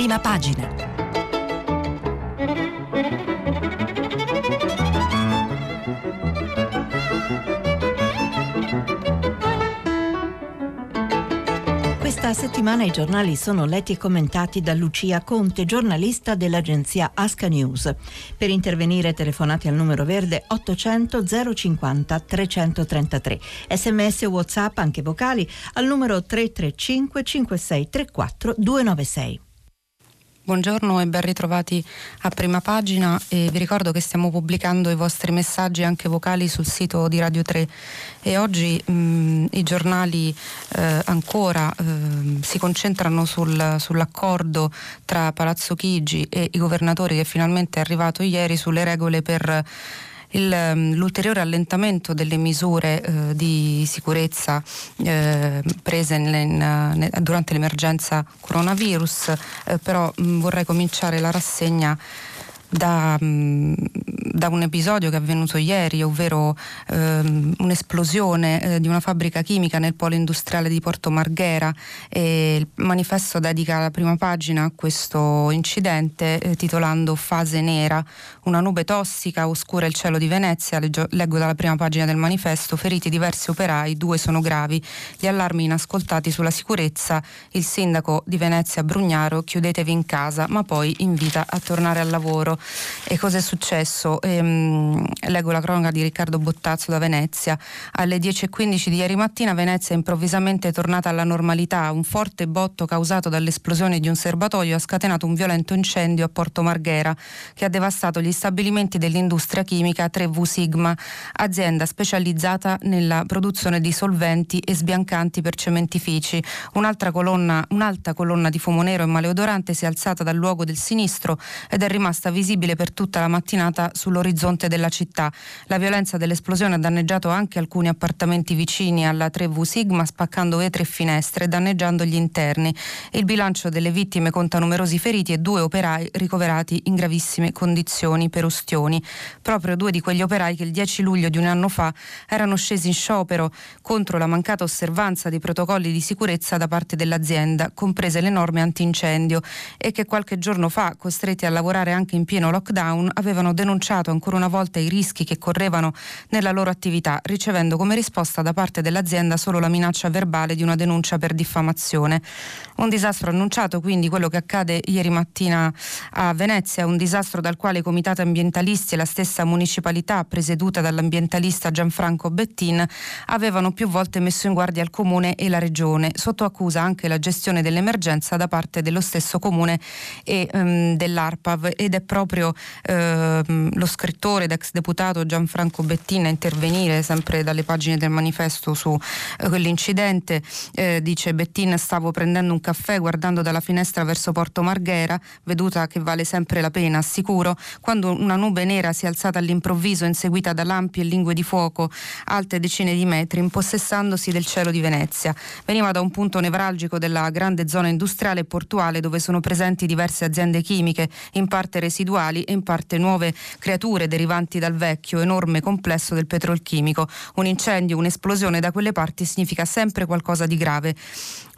prima pagina. Questa settimana i giornali sono letti e commentati da Lucia Conte, giornalista dell'agenzia Asca News. Per intervenire telefonate al numero verde 800 050 333. Sms o WhatsApp anche vocali al numero 335 5634 296. Buongiorno e ben ritrovati a prima pagina e vi ricordo che stiamo pubblicando i vostri messaggi anche vocali sul sito di Radio 3 e oggi mh, i giornali eh, ancora eh, si concentrano sul, sull'accordo tra Palazzo Chigi e i governatori che finalmente è arrivato ieri sulle regole per il, ehm, l'ulteriore allentamento delle misure eh, di sicurezza eh, prese in, in, durante l'emergenza coronavirus, eh, però mh, vorrei cominciare la rassegna da, mm, da, un episodio che è avvenuto ieri, ovvero ehm, un'esplosione eh, di una fabbrica chimica nel polo industriale di Porto Marghera. E il manifesto dedica la prima pagina a questo incidente eh, titolando Fase nera, una nube tossica oscura il cielo di Venezia, leggo dalla prima pagina del manifesto, feriti diversi operai, due sono gravi, gli allarmi inascoltati sulla sicurezza, il sindaco di Venezia Brugnaro chiudetevi in casa, ma poi invita a tornare al lavoro. E cosa è successo? Ehm, leggo la cronaca di Riccardo Bottazzo da Venezia. Alle 10.15 di ieri mattina Venezia è improvvisamente tornata alla normalità. Un forte botto causato dall'esplosione di un serbatoio ha scatenato un violento incendio a Porto Marghera che ha devastato gli stabilimenti dell'industria chimica 3V Sigma, azienda specializzata nella produzione di solventi e sbiancanti per cementifici. Un'altra colonna, un'alta colonna di fumo nero e maleodorante si è alzata dal luogo del sinistro ed è rimasta visibile per tutta la mattinata sull'orizzonte della città. La violenza dell'esplosione ha danneggiato anche alcuni appartamenti vicini alla 3V Sigma, spaccando vetri e finestre danneggiando gli interni. Il bilancio delle vittime conta numerosi feriti e due operai ricoverati in gravissime condizioni per ustioni. Proprio due di quegli operai che il 10 luglio di un anno fa erano scesi in sciopero contro la mancata osservanza dei protocolli di sicurezza da parte dell'azienda, comprese le norme antincendio, e che qualche giorno fa, costretti a lavorare anche in pieno lockdown avevano denunciato ancora una volta i rischi che correvano nella loro attività, ricevendo come risposta da parte dell'azienda solo la minaccia verbale di una denuncia per diffamazione. Un disastro annunciato quindi quello che accade ieri mattina a Venezia, un disastro dal quale i comitati ambientalisti e la stessa municipalità presieduta dall'ambientalista Gianfranco Bettin avevano più volte messo in guardia il comune e la regione, sotto accusa anche la gestione dell'emergenza da parte dello stesso comune e um, dell'ARPAV ed è proprio ehm, lo scrittore ed ex deputato Gianfranco Bettina a intervenire sempre dalle pagine del manifesto su eh, quell'incidente. Eh, dice Bettina stavo prendendo un caffè guardando dalla finestra verso Porto Marghera, veduta che vale sempre la pena, assicuro, quando una nube nera si è alzata all'improvviso inseguita da lampi e lingue di fuoco alte decine di metri, impossessandosi del cielo di Venezia. Veniva da un punto nevralgico della grande zona industriale e portuale dove sono presenti diverse aziende chimiche, in parte residuali e in parte nuove creature derivanti dal vecchio enorme complesso del petrolchimico. Un incendio, un'esplosione da quelle parti significa sempre qualcosa di grave.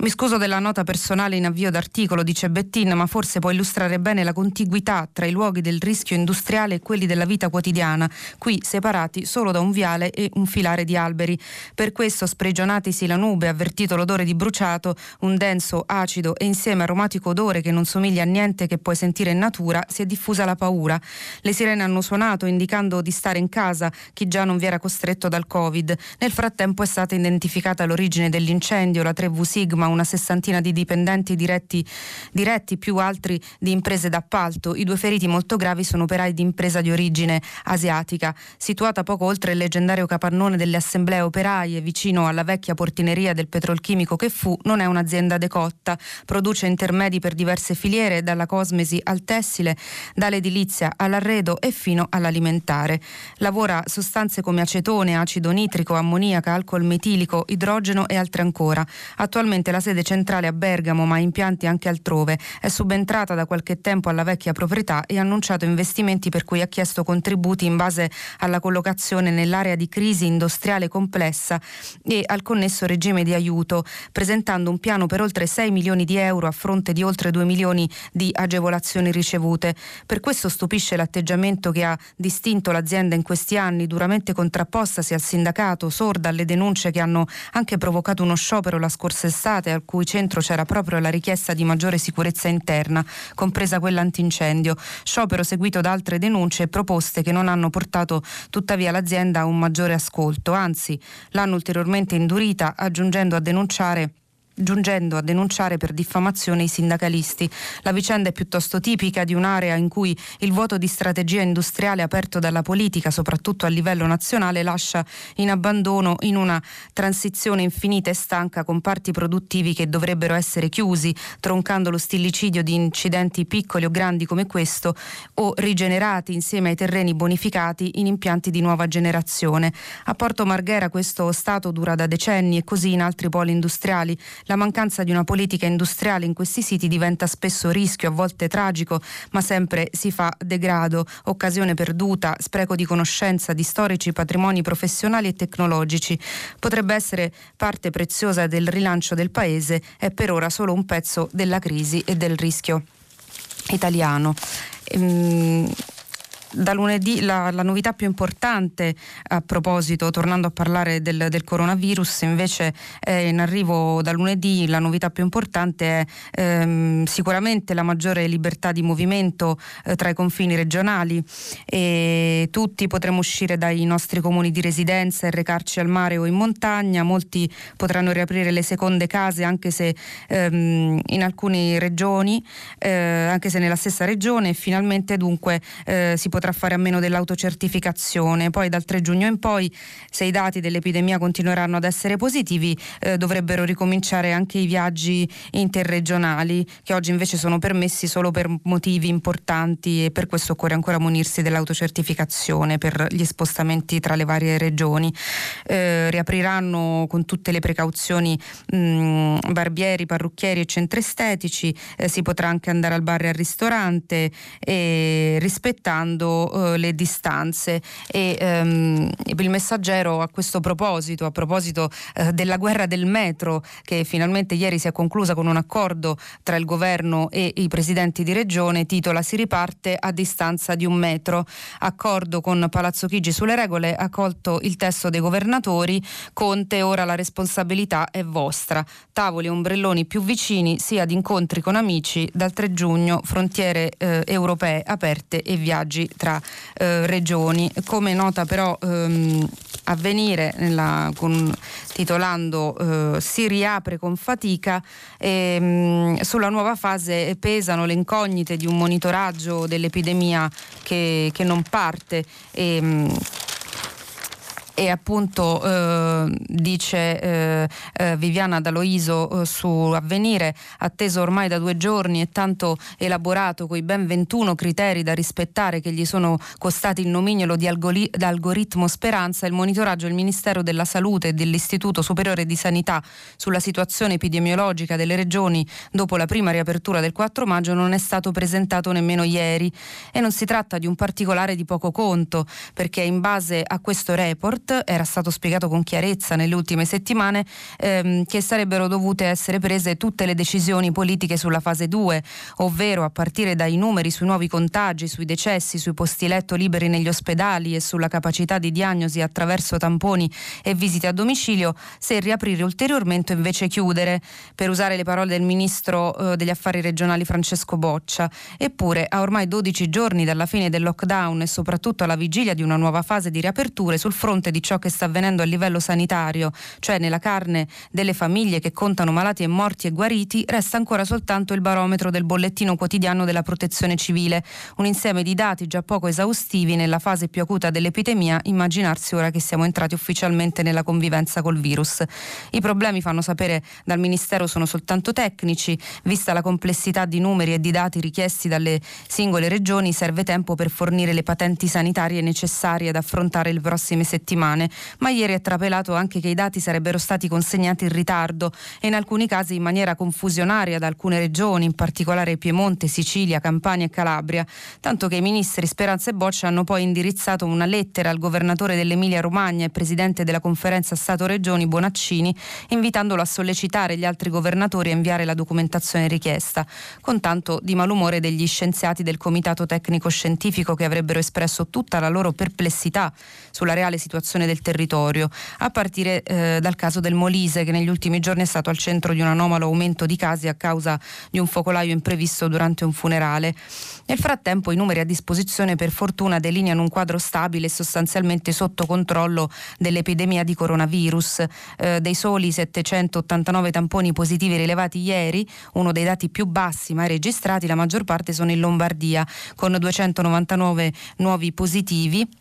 Mi scuso della nota personale in avvio d'articolo, dice Bettin, ma forse può illustrare bene la contiguità tra i luoghi del rischio industriale e quelli della vita quotidiana, qui separati solo da un viale e un filare di alberi. Per questo, sprigionatisi la nube, avvertito l'odore di bruciato, un denso, acido e insieme aromatico odore che non somiglia a niente che puoi sentire in natura, si è diffusa la paura. Le sirene hanno suonato indicando di stare in casa chi già non vi era costretto dal Covid. Nel frattempo è stata identificata l'origine dell'incendio, la 3V Sigma, una sessantina di dipendenti diretti, diretti, più altri di imprese d'appalto. I due feriti molto gravi sono operai di impresa di origine asiatica. Situata poco oltre il leggendario capannone delle assemblee operaie, vicino alla vecchia portineria del petrolchimico che fu, non è un'azienda decotta. Produce intermedi per diverse filiere, dalla cosmesi al tessile, dalle dall'edilizia all'arredo e fino all'alimentare. Lavora sostanze come acetone, acido nitrico, ammoniaca, alcol metilico, idrogeno e altre ancora. Attualmente la sede centrale a Bergamo, ma impianti anche altrove, è subentrata da qualche tempo alla vecchia proprietà e ha annunciato investimenti per cui ha chiesto contributi in base alla collocazione nell'area di crisi industriale complessa e al connesso regime di aiuto, presentando un piano per oltre 6 milioni di euro a fronte di oltre 2 milioni di agevolazioni ricevute. Per questo stupisce l'atteggiamento che ha distinto l'azienda in questi anni, duramente contrappostasi al sindacato, sorda alle denunce che hanno anche provocato uno sciopero la scorsa estate, al cui centro c'era proprio la richiesta di maggiore sicurezza interna, compresa quella antincendio. Sciopero seguito da altre denunce e proposte che non hanno portato tuttavia l'azienda a un maggiore ascolto, anzi l'hanno ulteriormente indurita aggiungendo a denunciare giungendo a denunciare per diffamazione i sindacalisti. La vicenda è piuttosto tipica di un'area in cui il vuoto di strategia industriale aperto dalla politica, soprattutto a livello nazionale, lascia in abbandono in una transizione infinita e stanca comparti produttivi che dovrebbero essere chiusi, troncando lo stillicidio di incidenti piccoli o grandi come questo o rigenerati insieme ai terreni bonificati in impianti di nuova generazione. A Porto Marghera questo stato dura da decenni e così in altri poli industriali la mancanza di una politica industriale in questi siti diventa spesso rischio, a volte tragico, ma sempre si fa degrado, occasione perduta, spreco di conoscenza, di storici patrimoni professionali e tecnologici. Potrebbe essere parte preziosa del rilancio del paese, è per ora solo un pezzo della crisi e del rischio italiano. Ehm, da lunedì la, la, novità più importante a proposito, tornando a parlare del, del coronavirus, invece è in arrivo da lunedì, la novità più importante è ehm, sicuramente la maggiore libertà di movimento eh, tra i confini regionali. E tutti potremo uscire dai nostri comuni di residenza e recarci al mare o in montagna, molti potranno riaprire le seconde case anche se ehm, in alcune regioni, eh, anche se nella stessa regione. E finalmente dunque eh, si potrà potrà fare a meno dell'autocertificazione. Poi dal 3 giugno in poi, se i dati dell'epidemia continueranno ad essere positivi, eh, dovrebbero ricominciare anche i viaggi interregionali, che oggi invece sono permessi solo per motivi importanti e per questo occorre ancora munirsi dell'autocertificazione per gli spostamenti tra le varie regioni. Eh, riapriranno con tutte le precauzioni mh, barbieri, parrucchieri e centri estetici, eh, si potrà anche andare al bar e al ristorante e eh, le distanze e ehm, il messaggero a questo proposito, a proposito eh, della guerra del metro che finalmente ieri si è conclusa con un accordo tra il governo e i presidenti di regione, titola Si riparte a distanza di un metro. Accordo con Palazzo Chigi sulle regole, ha colto il testo dei governatori, Conte ora la responsabilità è vostra. Tavoli e ombrelloni più vicini sia ad incontri con amici dal 3 giugno, frontiere eh, europee aperte e viaggi tra eh, regioni. Come nota però ehm, avvenire nella, con, titolando eh, Si riapre con fatica, ehm, sulla nuova fase pesano le incognite di un monitoraggio dell'epidemia che, che non parte. Ehm, e appunto eh, dice eh, eh, Viviana Daloiso eh, su Avvenire, atteso ormai da due giorni e tanto elaborato con i ben 21 criteri da rispettare che gli sono costati il nomignolo di algori- algoritmo Speranza, il monitoraggio del Ministero della Salute e dell'Istituto Superiore di Sanità sulla situazione epidemiologica delle regioni dopo la prima riapertura del 4 maggio non è stato presentato nemmeno ieri. E non si tratta di un particolare di poco conto perché in base a questo report era stato spiegato con chiarezza nelle ultime settimane ehm, che sarebbero dovute essere prese tutte le decisioni politiche sulla fase 2, ovvero a partire dai numeri sui nuovi contagi, sui decessi, sui posti letto liberi negli ospedali e sulla capacità di diagnosi attraverso tamponi e visite a domicilio, se riaprire ulteriormente o invece chiudere, per usare le parole del ministro eh, degli affari regionali Francesco Boccia. Eppure, a ormai 12 giorni dalla fine del lockdown e soprattutto alla vigilia di una nuova fase di riaperture sul fronte di ciò che sta avvenendo a livello sanitario, cioè nella carne delle famiglie che contano malati e morti e guariti, resta ancora soltanto il barometro del bollettino quotidiano della protezione civile, un insieme di dati già poco esaustivi nella fase più acuta dell'epidemia, immaginarsi ora che siamo entrati ufficialmente nella convivenza col virus. I problemi, fanno sapere dal Ministero, sono soltanto tecnici, vista la complessità di numeri e di dati richiesti dalle singole regioni, serve tempo per fornire le patenti sanitarie necessarie ad affrontare le prossime settimane, ma ieri è trapelato anche che i dati sarebbero stati consegnati in ritardo e in alcuni casi in maniera confusionaria da alcune regioni, in particolare Piemonte, Sicilia, Campania e Calabria, tanto che i ministri Speranza e Boccia hanno poi indirizzato una lettera al governatore dell'Emilia Romagna e presidente della conferenza Stato-Regioni Bonaccini, invitandolo a sollecitare gli altri governatori a inviare la documentazione richiesta, con tanto di malumore degli scienziati del Comitato Tecnico Scientifico che avrebbero espresso tutta la loro perplessità sulla reale situazione del territorio, a partire eh, dal caso del Molise che negli ultimi giorni è stato al centro di un anomalo aumento di casi a causa di un focolaio imprevisto durante un funerale. Nel frattempo i numeri a disposizione per fortuna delineano un quadro stabile e sostanzialmente sotto controllo dell'epidemia di coronavirus. Eh, dei soli 789 tamponi positivi rilevati ieri, uno dei dati più bassi mai registrati, la maggior parte sono in Lombardia, con 299 nuovi positivi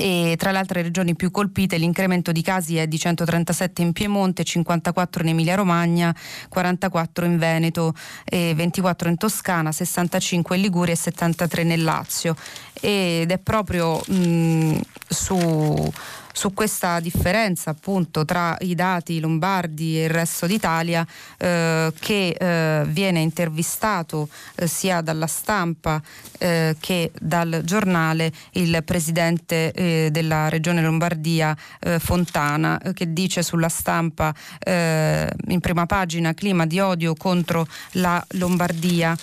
e tra le altre regioni più colpite l'incremento di casi è di 137 in Piemonte, 54 in Emilia Romagna, 44 in Veneto, 24 in Toscana, 65 in Liguria e 73 nel Lazio. Ed è proprio mh, su su questa differenza appunto tra i dati lombardi e il resto d'Italia eh, che eh, viene intervistato eh, sia dalla stampa eh, che dal giornale il presidente eh, della regione Lombardia eh, Fontana che dice sulla stampa in prima pagina clima di odio contro la Lombardia.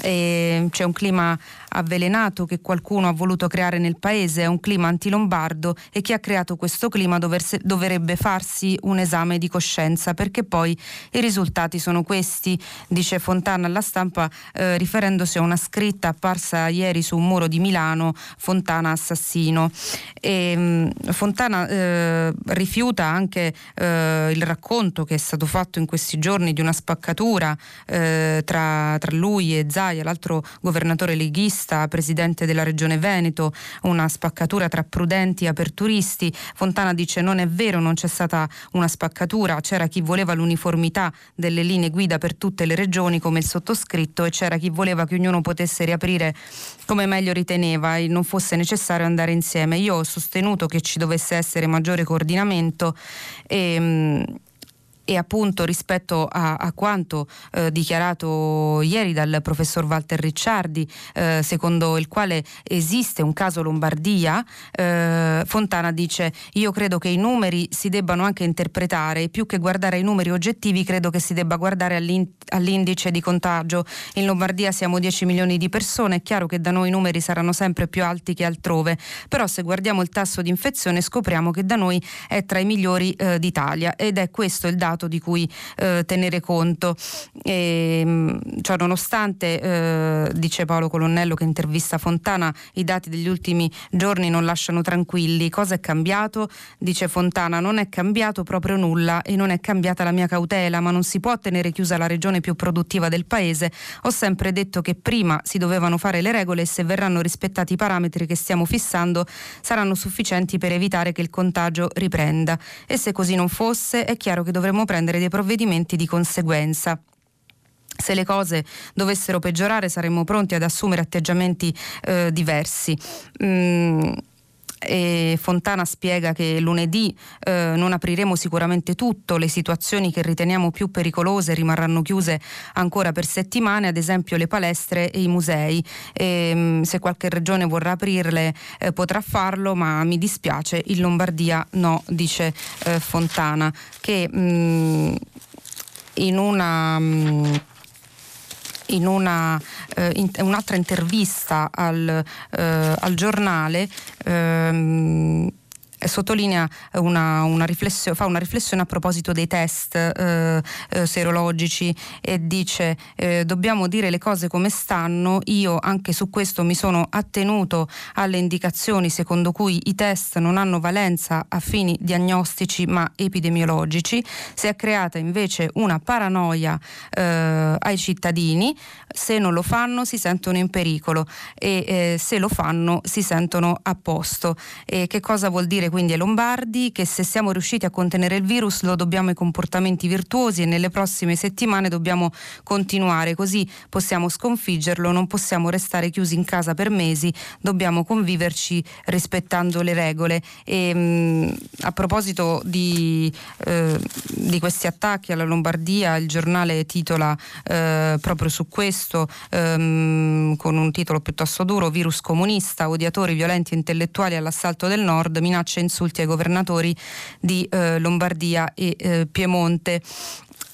E c'è un clima avvelenato che qualcuno ha voluto creare nel paese, è un clima antilombardo e chi ha creato questo clima doverse, dovrebbe farsi un esame di coscienza perché poi i risultati sono questi, dice Fontana alla stampa eh, riferendosi a una scritta apparsa ieri su un muro di Milano, Fontana assassino. E, mh, Fontana eh, rifiuta anche eh, il racconto che è stato fatto in questi giorni di una spaccatura eh, tra, tra lui e Zaia, l'altro governatore leghista Battista, presidente della regione Veneto, una spaccatura tra prudenti e aperturisti. Fontana dice non è vero, non c'è stata una spaccatura, c'era chi voleva l'uniformità delle linee guida per tutte le regioni come il sottoscritto e c'era chi voleva che ognuno potesse riaprire come meglio riteneva e non fosse necessario andare insieme. Io ho sostenuto che ci dovesse essere maggiore coordinamento e e appunto rispetto a, a quanto eh, dichiarato ieri dal professor Walter Ricciardi, eh, secondo il quale esiste un caso Lombardia, eh, Fontana dice io credo che i numeri si debbano anche interpretare, più che guardare ai numeri oggettivi credo che si debba guardare all'indice di contagio. In Lombardia siamo 10 milioni di persone, è chiaro che da noi i numeri saranno sempre più alti che altrove, però se guardiamo il tasso di infezione scopriamo che da noi è tra i migliori eh, d'Italia ed è questo il dato dato di cui eh, tenere conto. E, mm, ciò nonostante, eh, dice Paolo Colonnello che intervista Fontana, i dati degli ultimi giorni non lasciano tranquilli. Cosa è cambiato? Dice Fontana, non è cambiato proprio nulla e non è cambiata la mia cautela, ma non si può tenere chiusa la regione più produttiva del paese. Ho sempre detto che prima si dovevano fare le regole e se verranno rispettati i parametri che stiamo fissando saranno sufficienti per evitare che il contagio riprenda. E se così non fosse, è chiaro che dovremmo dovremo prendere dei provvedimenti di conseguenza. Se le cose dovessero peggiorare saremmo pronti ad assumere atteggiamenti eh, diversi. Mm. E Fontana spiega che lunedì eh, non apriremo sicuramente tutto, le situazioni che riteniamo più pericolose rimarranno chiuse ancora per settimane, ad esempio le palestre e i musei. E, mh, mm, se qualche regione vorrà aprirle eh, potrà farlo, ma mi dispiace, in Lombardia no, dice eh, Fontana, che mh, mm, in una... Mh, mm, in una, eh, in, un'altra intervista al, eh, al giornale ehm, sottolinea una, una riflessione, fa una riflessione a proposito dei test eh, eh, serologici e dice eh, dobbiamo dire le cose come stanno, io anche su questo mi sono attenuto alle indicazioni secondo cui i test non hanno valenza a fini diagnostici ma epidemiologici, si è creata invece una paranoia eh, ai cittadini, se non lo fanno si sentono in pericolo e eh, se lo fanno si sentono a posto. E che cosa vuol dire quindi ai Lombardi? Che se siamo riusciti a contenere il virus lo dobbiamo ai comportamenti virtuosi e nelle prossime settimane dobbiamo continuare, così possiamo sconfiggerlo, non possiamo restare chiusi in casa per mesi, dobbiamo conviverci rispettando le regole. E, mh, a proposito di, eh, di, questi attacchi alla Lombardia, il giornale titola eh, proprio su questo ehm, con un titolo piuttosto duro, virus comunista, odiatori violenti intellettuali all'assalto del nord, minacce insulti ai governatori di eh, Lombardia e eh, Piemonte.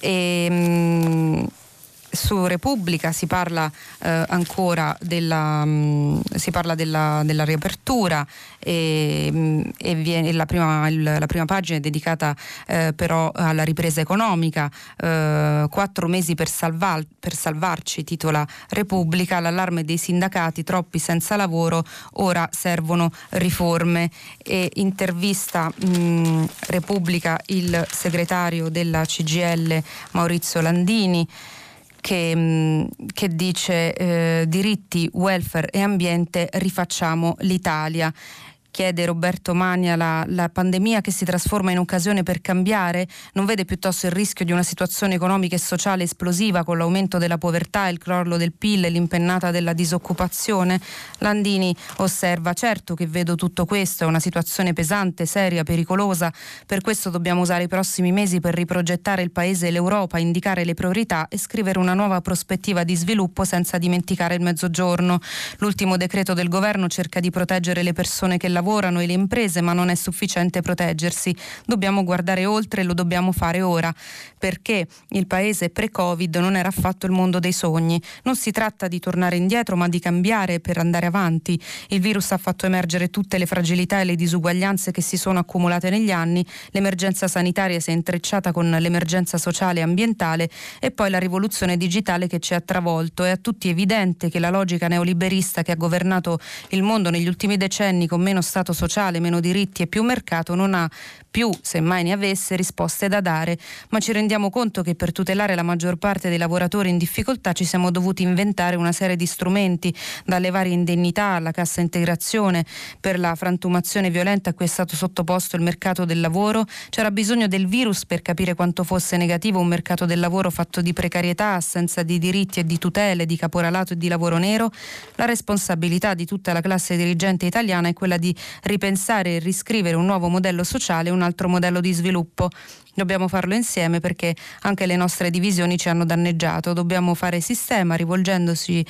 E, mh, su Repubblica si parla eh, ancora della, mh, mm, parla della, della riapertura e, mh, mm, e viene, la, prima, il, la, prima, pagina è dedicata eh, però alla ripresa economica, eh, quattro mesi per, salvar, per, salvarci, titola Repubblica, l'allarme dei sindacati, troppi senza lavoro, ora servono riforme. E intervista mh, mm, Repubblica il segretario della CGL Maurizio Landini che, mm, che dice eh, diritti, welfare e ambiente, rifacciamo l'Italia chiede Roberto Mania, la, la, pandemia che si trasforma in occasione per cambiare? Non vede piuttosto il rischio di una situazione economica e sociale esplosiva con l'aumento della povertà, il crollo del PIL e l'impennata della disoccupazione? Landini osserva, certo che vedo tutto questo, è una situazione pesante, seria, pericolosa, per questo dobbiamo usare i prossimi mesi per riprogettare il Paese e l'Europa, indicare le priorità e scrivere una nuova prospettiva di sviluppo senza dimenticare il mezzogiorno. L'ultimo decreto del governo cerca di proteggere le persone che lavorano lavorano e le imprese, ma non è sufficiente proteggersi. Dobbiamo guardare oltre e lo dobbiamo fare ora, perché il paese pre-Covid non era affatto il mondo dei sogni. Non si tratta di tornare indietro, ma di cambiare per andare avanti. Il virus ha fatto emergere tutte le fragilità e le disuguaglianze che si sono accumulate negli anni, l'emergenza sanitaria si è intrecciata con l'emergenza sociale e ambientale e poi la rivoluzione digitale che ci ha travolto. È a tutti evidente che la logica neoliberista che ha governato il mondo negli ultimi decenni con meno Stato sociale, meno diritti e più mercato non ha più, semmai ne avesse, risposte da dare, ma ci rendiamo conto che per tutelare la maggior parte dei lavoratori in difficoltà ci siamo dovuti inventare una serie di strumenti, dalle varie indennità alla cassa integrazione per la frantumazione violenta a cui è stato sottoposto il mercato del lavoro. C'era bisogno del virus per capire quanto fosse negativo un mercato del lavoro fatto di precarietà, assenza di diritti e di tutele, di caporalato e di lavoro nero. La responsabilità di tutta la classe dirigente italiana è quella di ripensare e riscrivere un nuovo modello sociale, un altro modello di sviluppo. Dobbiamo farlo insieme perché anche le nostre divisioni ci hanno danneggiato. Dobbiamo fare sistema rivolgendosi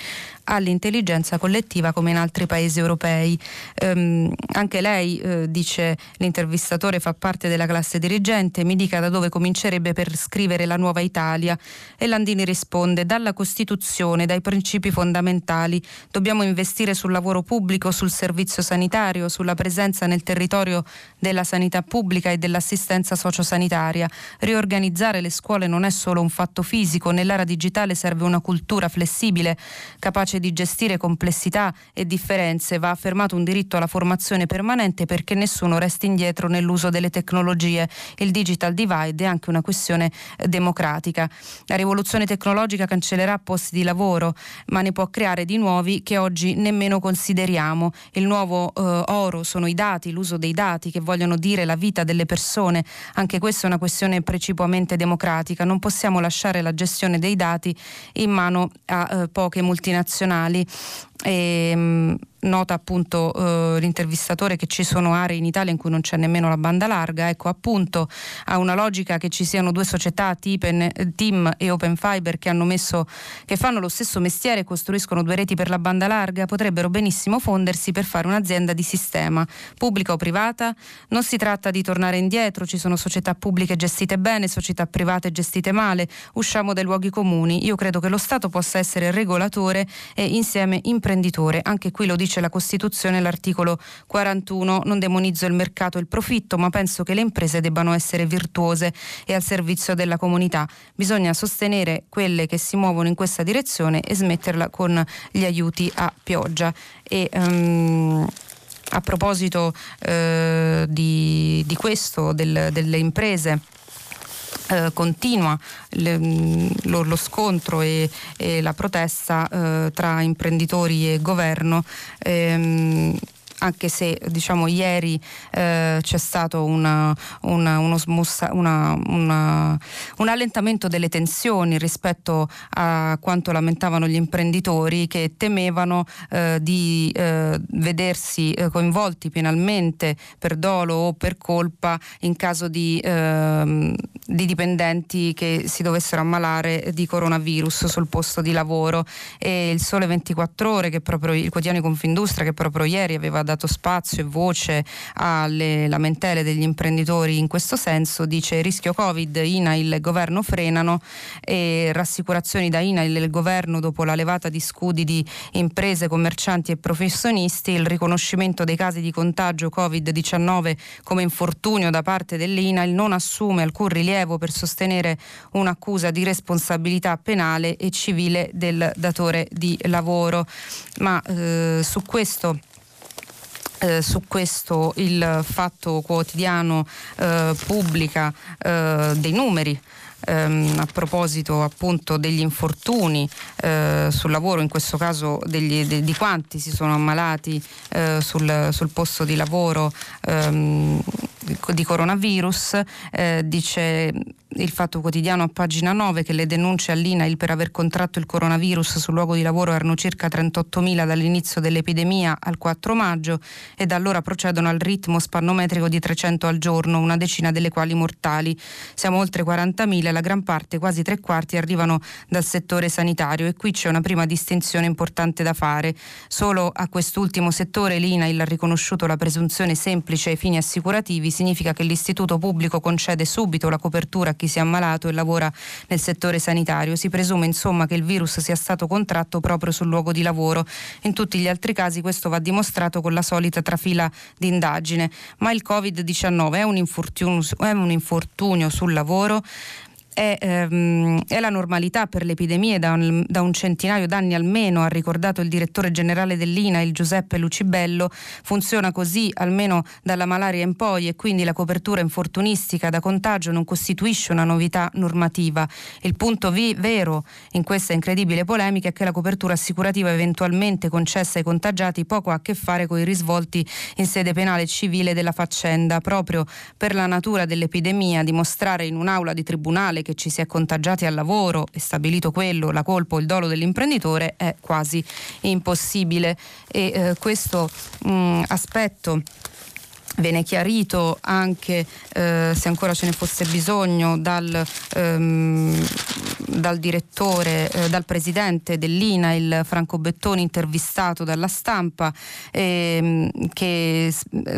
all'intelligenza collettiva come in altri paesi europei. Um, anche lei, eh, dice l'intervistatore, fa parte della classe dirigente, mi dica da dove comincerebbe per scrivere la nuova Italia. E Landini risponde, dalla Costituzione, dai principi fondamentali. Dobbiamo investire sul lavoro pubblico, sul servizio sanitario, sulla presenza nel territorio della sanità pubblica e dell'assistenza sociosanitaria necessaria. Riorganizzare le scuole non è solo un fatto fisico, nell'era digitale serve una cultura flessibile, capace di gestire complessità e differenze. Va affermato un diritto alla formazione permanente perché nessuno resti indietro nell'uso delle tecnologie. Il digital divide è anche una questione eh, democratica. La rivoluzione tecnologica cancellerà posti di lavoro, ma ne può creare di nuovi che oggi nemmeno consideriamo. Il nuovo eh, oro sono i dati, l'uso dei dati che vogliono dire la vita delle persone. Anche questa è una questione questione precipuamente democratica. Non possiamo lasciare la gestione dei dati in mano a eh, poche multinazionali. E, ehm, nota appunto eh, l'intervistatore che ci sono aree in Italia in cui non c'è nemmeno la banda larga, ecco appunto ha una logica che ci siano due società, Tipen, Team e Open Fiber, che messo, che fanno lo stesso mestiere e costruiscono due reti per la banda larga, potrebbero benissimo fondersi per fare un'azienda di sistema, pubblica o privata. Non si tratta di tornare indietro, ci sono società pubbliche gestite bene, società private gestite male, usciamo dai luoghi comuni. Io credo che lo Stato possa essere regolatore e insieme imprenditore, anche qui lo dice dice la Costituzione, l'articolo 41. Non demonizzo il mercato e il profitto, ma penso che le imprese debbano essere virtuose e al servizio della comunità. Bisogna sostenere quelle che si muovono in questa direzione e smetterla con gli aiuti a pioggia. E, um, a proposito eh, di, di, questo, del, delle imprese, eh, continua le, mm, lo, lo, scontro e, e la protesta eh, tra imprenditori e governo. Ehm, anche se diciamo ieri eh, c'è stato una, una, uno smussa, una, un allentamento delle tensioni rispetto a quanto lamentavano gli imprenditori che temevano eh, di eh, vedersi eh, coinvolti penalmente per dolo o per colpa in caso di, ehm, di dipendenti che si dovessero ammalare di coronavirus sul posto di lavoro. E il Sole 24 Ore che proprio il quotidiano Confindustria che proprio ieri aveva dato spazio e voce alle lamentele degli imprenditori in questo senso, dice rischio Covid, INAIL e governo frenano e rassicurazioni da INAIL e il governo dopo la levata di scudi di imprese, commercianti e professionisti, il riconoscimento dei casi di contagio Covid-19 come infortunio da parte dell'INAIL non assume alcun rilievo per sostenere un'accusa di responsabilità penale e civile del datore di lavoro. Ma eh, su questo eh, su questo il Fatto Quotidiano eh, pubblica eh, dei numeri ehm, a proposito appunto degli infortuni eh, sul lavoro, in questo caso degli, de, di quanti si sono ammalati eh, sul, sul, posto di lavoro ehm, di coronavirus, eh, dice il Fatto Quotidiano a pagina 9 che le denunce all'INAIL per aver contratto il coronavirus sul luogo di lavoro erano circa 38.000 dall'inizio dell'epidemia al 4 maggio e da allora procedono al ritmo spannometrico di 300 al giorno, una decina delle quali mortali. Siamo oltre 40.000 e la gran parte, quasi tre quarti, arrivano dal settore sanitario e qui c'è una prima distinzione importante da fare. Solo a quest'ultimo settore l'INAIL ha riconosciuto la presunzione semplice ai fini assicurativi, significa che l'istituto pubblico concede subito la copertura a chi si è ammalato e lavora nel settore sanitario. Si presume insomma che il virus sia stato contratto proprio sul luogo di lavoro. In tutti gli altri casi questo va dimostrato con la solita trafila di indagine. Ma il Covid-19 è un infortunio, è un infortunio sul lavoro? È, ehm, è la normalità per le epidemie da un, da un, centinaio d'anni almeno, ha ricordato il direttore generale dell'INA, il Giuseppe Lucibello, funziona così almeno dalla malaria in poi e quindi la copertura infortunistica da contagio non costituisce una novità normativa. Il punto vi- vero in questa incredibile polemica è che la copertura assicurativa eventualmente concessa ai contagiati poco ha a che fare con i risvolti in sede penale e civile della faccenda, proprio per la natura dell'epidemia, dimostrare in un'aula di tribunale che ci si è contagiati al lavoro e stabilito quello, la colpa o il dolo dell'imprenditore è quasi impossibile. E eh, questo mh, mm, aspetto viene chiarito anche eh, se ancora ce ne fosse bisogno dal, ehm, dal direttore, eh, dal presidente dell'INA, il Franco Bettoni, intervistato dalla stampa, ehm, che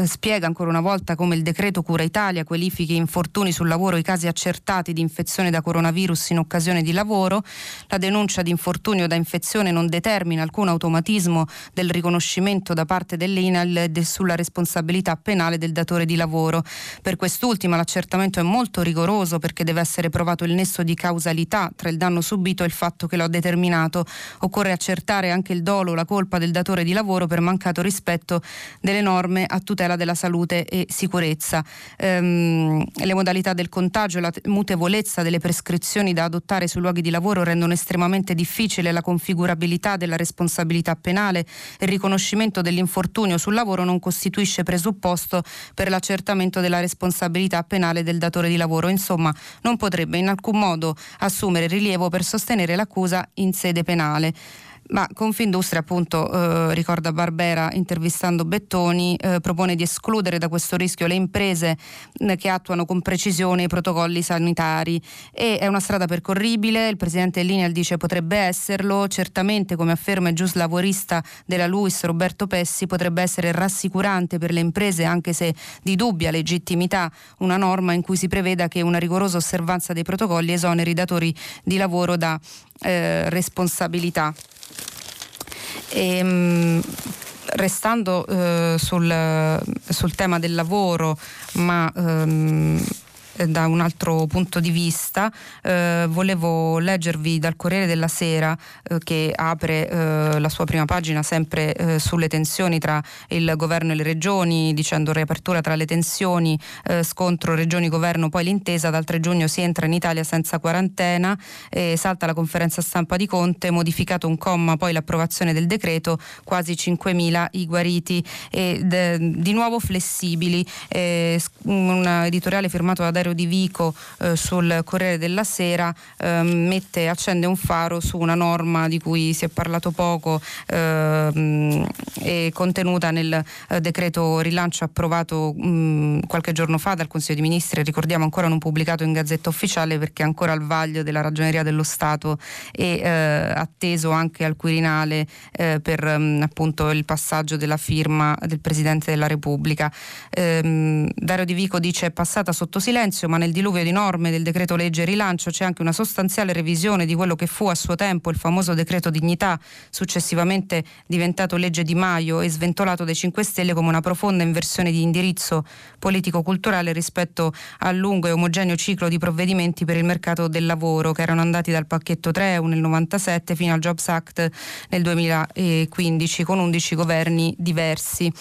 spiega ancora una volta come il decreto Cura Italia qualifichi infortuni sul lavoro i casi accertati di infezione da coronavirus in occasione di lavoro. La denuncia di infortunio da infezione non determina alcun automatismo del riconoscimento da parte dell'INAL sulla responsabilità penale personale del datore di lavoro. Per quest'ultima l'accertamento è molto rigoroso perché deve essere provato il nesso di causalità tra il danno subito e il fatto che lo ha determinato. Occorre accertare anche il dolo o la colpa del datore di lavoro per mancato rispetto delle norme a tutela della salute e sicurezza. Ehm, le modalità del contagio e la mutevolezza delle prescrizioni da adottare sui luoghi di lavoro rendono estremamente difficile la configurabilità della responsabilità penale. Il riconoscimento dell'infortunio sul lavoro non costituisce presupposto per l'accertamento della responsabilità penale del datore di lavoro. Insomma, non potrebbe in alcun modo assumere rilievo per sostenere l'accusa in sede penale. Ma Confindustria, appunto, eh, ricorda Barbera intervistando Bettoni, eh, propone di escludere da questo rischio le imprese eh, che attuano con precisione i protocolli sanitari. E è una strada percorribile, il presidente Lineal dice potrebbe esserlo, certamente come afferma il giuslavorista della LUIS Roberto Pessi potrebbe essere rassicurante per le imprese anche se di dubbia legittimità una norma in cui si preveda che una rigorosa osservanza dei protocolli esoneri datori di lavoro da eh, responsabilità. E, ehm, restando eh, sul, sul, tema del lavoro, ma ehm, eh, da un altro punto di vista. Eh, volevo leggervi dal Corriere della Sera eh, che apre eh, la sua prima pagina sempre eh, sulle tensioni tra il governo e le regioni, dicendo riapertura tra le tensioni, eh, scontro regioni-governo, poi l'intesa, dal 3 giugno si entra in Italia senza quarantena, salta la conferenza stampa di Conte, modificato un comma, poi l'approvazione del decreto, quasi 5.000 i guariti e de, di nuovo flessibili. un editoriale firmato da Dario Piero Di Vico eh, sul Corriere della Sera eh, mette, accende un faro su una norma di cui si è parlato poco eh, e contenuta nel eh, decreto rilancio approvato mh, qualche giorno fa dal Consiglio dei Ministri, ricordiamo ancora non pubblicato in Gazzetta Ufficiale perché è ancora al vaglio della Ragioneria dello Stato e eh, atteso anche al Quirinale eh, per mh, appunto il passaggio della firma del Presidente della Repubblica. Ehm, Dario Di Vico dice è passata sotto silenzio silenzio, ma nel diluvio di norme del decreto legge rilancio c'è anche una sostanziale revisione di quello che fu a suo tempo il famoso decreto dignità, successivamente diventato legge Di Maio e sventolato dai 5 Stelle come una profonda inversione di indirizzo politico-culturale rispetto al lungo e omogeneo ciclo di provvedimenti per il mercato del lavoro che erano andati dal pacchetto 3 nel 97 fino al Jobs Act nel 2015 con 11 governi diversi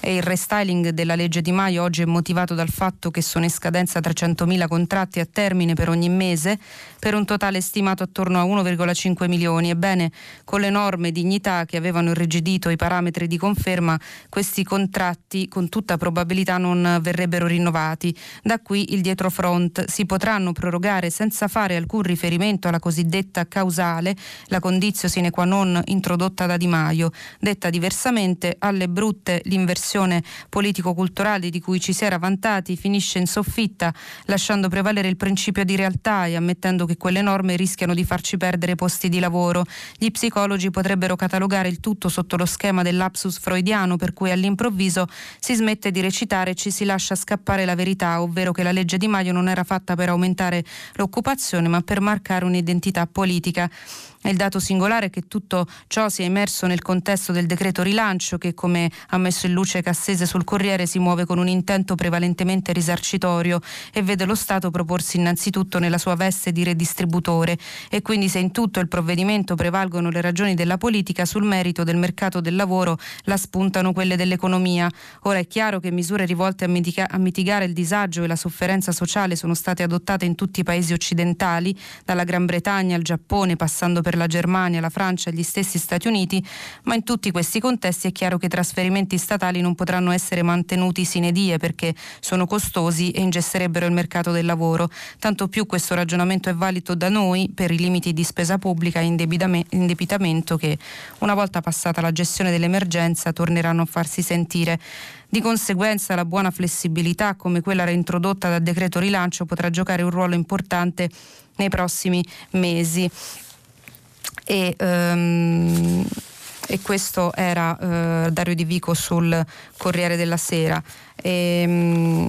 e il restyling della legge Di Maio oggi è motivato dal fatto che sono in scadenza 300.000 contratti a termine per ogni mese, per un totale stimato attorno a 1,5 milioni. Ebbene, con le norme dignità che avevano irrigidito i parametri di conferma, questi contratti con tutta probabilità non verrebbero rinnovati. Da qui il dietro front. Si potranno prorogare senza fare alcun riferimento alla cosiddetta causale, la condizio sine qua non introdotta da Di Maio. Detta diversamente, alle brutte l'inversione dimensione politico-culturale di cui ci si era vantati finisce in soffitta, lasciando prevalere il principio di realtà e ammettendo che quelle norme rischiano di farci perdere posti di lavoro. Gli psicologi potrebbero catalogare il tutto sotto lo schema dell'apsus freudiano per cui all'improvviso si smette di recitare e ci si lascia scappare la verità, ovvero che la legge Di Maio non era fatta per aumentare l'occupazione ma per marcare un'identità politica. Il dato singolare è che tutto ciò sia immerso nel contesto del decreto rilancio che, come ha messo in luce Cassese sul Corriere, si muove con un intento prevalentemente risarcitorio e vede lo Stato proporsi innanzitutto nella sua veste di redistributore e quindi se in tutto il provvedimento prevalgono le ragioni della politica, sul merito del mercato del lavoro la spuntano quelle dell'economia. Ora è chiaro che misure rivolte a, mitiga- a mitigare il disagio e la sofferenza sociale sono state adottate in tutti i paesi occidentali, dalla Gran Bretagna al Giappone, passando per la Germania, la Francia e gli stessi Stati Uniti, ma in tutti questi contesti è chiaro che i trasferimenti statali non potranno essere mantenuti sine die perché sono costosi e ingesserebbero il mercato del lavoro. Tanto più questo ragionamento è valido da noi per i limiti di spesa pubblica e indebitamento che una volta passata la gestione dell'emergenza torneranno a farsi sentire. Di conseguenza la buona flessibilità come quella reintrodotta dal decreto rilancio potrà giocare un ruolo importante nei prossimi mesi e, um, e questo era uh, Dario Di Vico sul Corriere della Sera. E, um,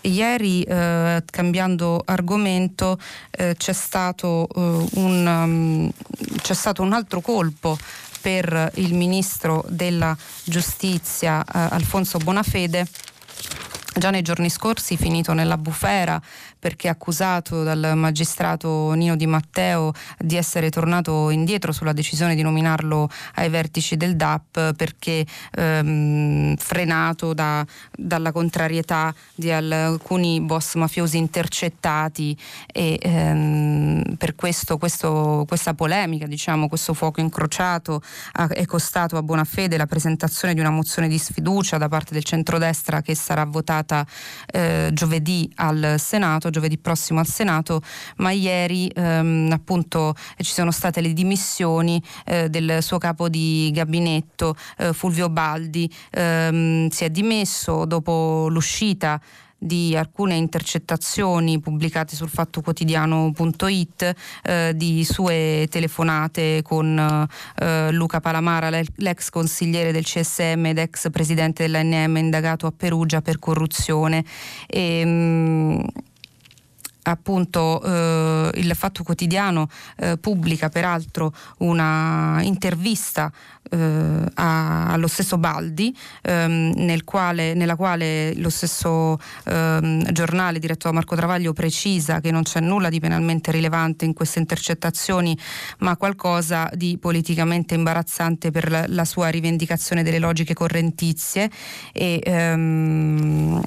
ieri, eh, cambiando argomento, eh, c'è, stato, eh, un, um, c'è, stato, un, altro colpo per il ministro della giustizia eh, Alfonso Bonafede. Già nei giorni scorsi, finito nella bufera perché accusato dal magistrato Nino Di Matteo di essere tornato indietro sulla decisione di nominarlo ai vertici del DAP perché ehm, frenato da, dalla contrarietà di alcuni boss mafiosi intercettati e ehm, per questo, questo, questa polemica, diciamo, questo fuoco incrociato ha, è costato a buona fede la presentazione di una mozione di sfiducia da parte del centrodestra che sarà votata eh, giovedì al Senato giovedì prossimo al Senato, ma ieri ehm, appunto ci sono state le dimissioni eh, del suo capo di gabinetto eh, Fulvio Baldi, ehm, si è dimesso dopo l'uscita di alcune intercettazioni pubblicate sul fattoquotidiano.it eh, di sue telefonate con eh, Luca Palamara, l'ex consigliere del CSM ed ex presidente dell'ANM indagato a Perugia per corruzione. E, ehm, mh, appunto eh, il Fatto Quotidiano eh, pubblica peraltro una intervista eh, a, allo stesso Baldi ehm, nel quale, nella quale lo stesso ehm, giornale diretto da Marco Travaglio precisa che non c'è nulla di penalmente rilevante in queste intercettazioni ma qualcosa di politicamente imbarazzante per la, la sua rivendicazione delle logiche correntizie e ehm,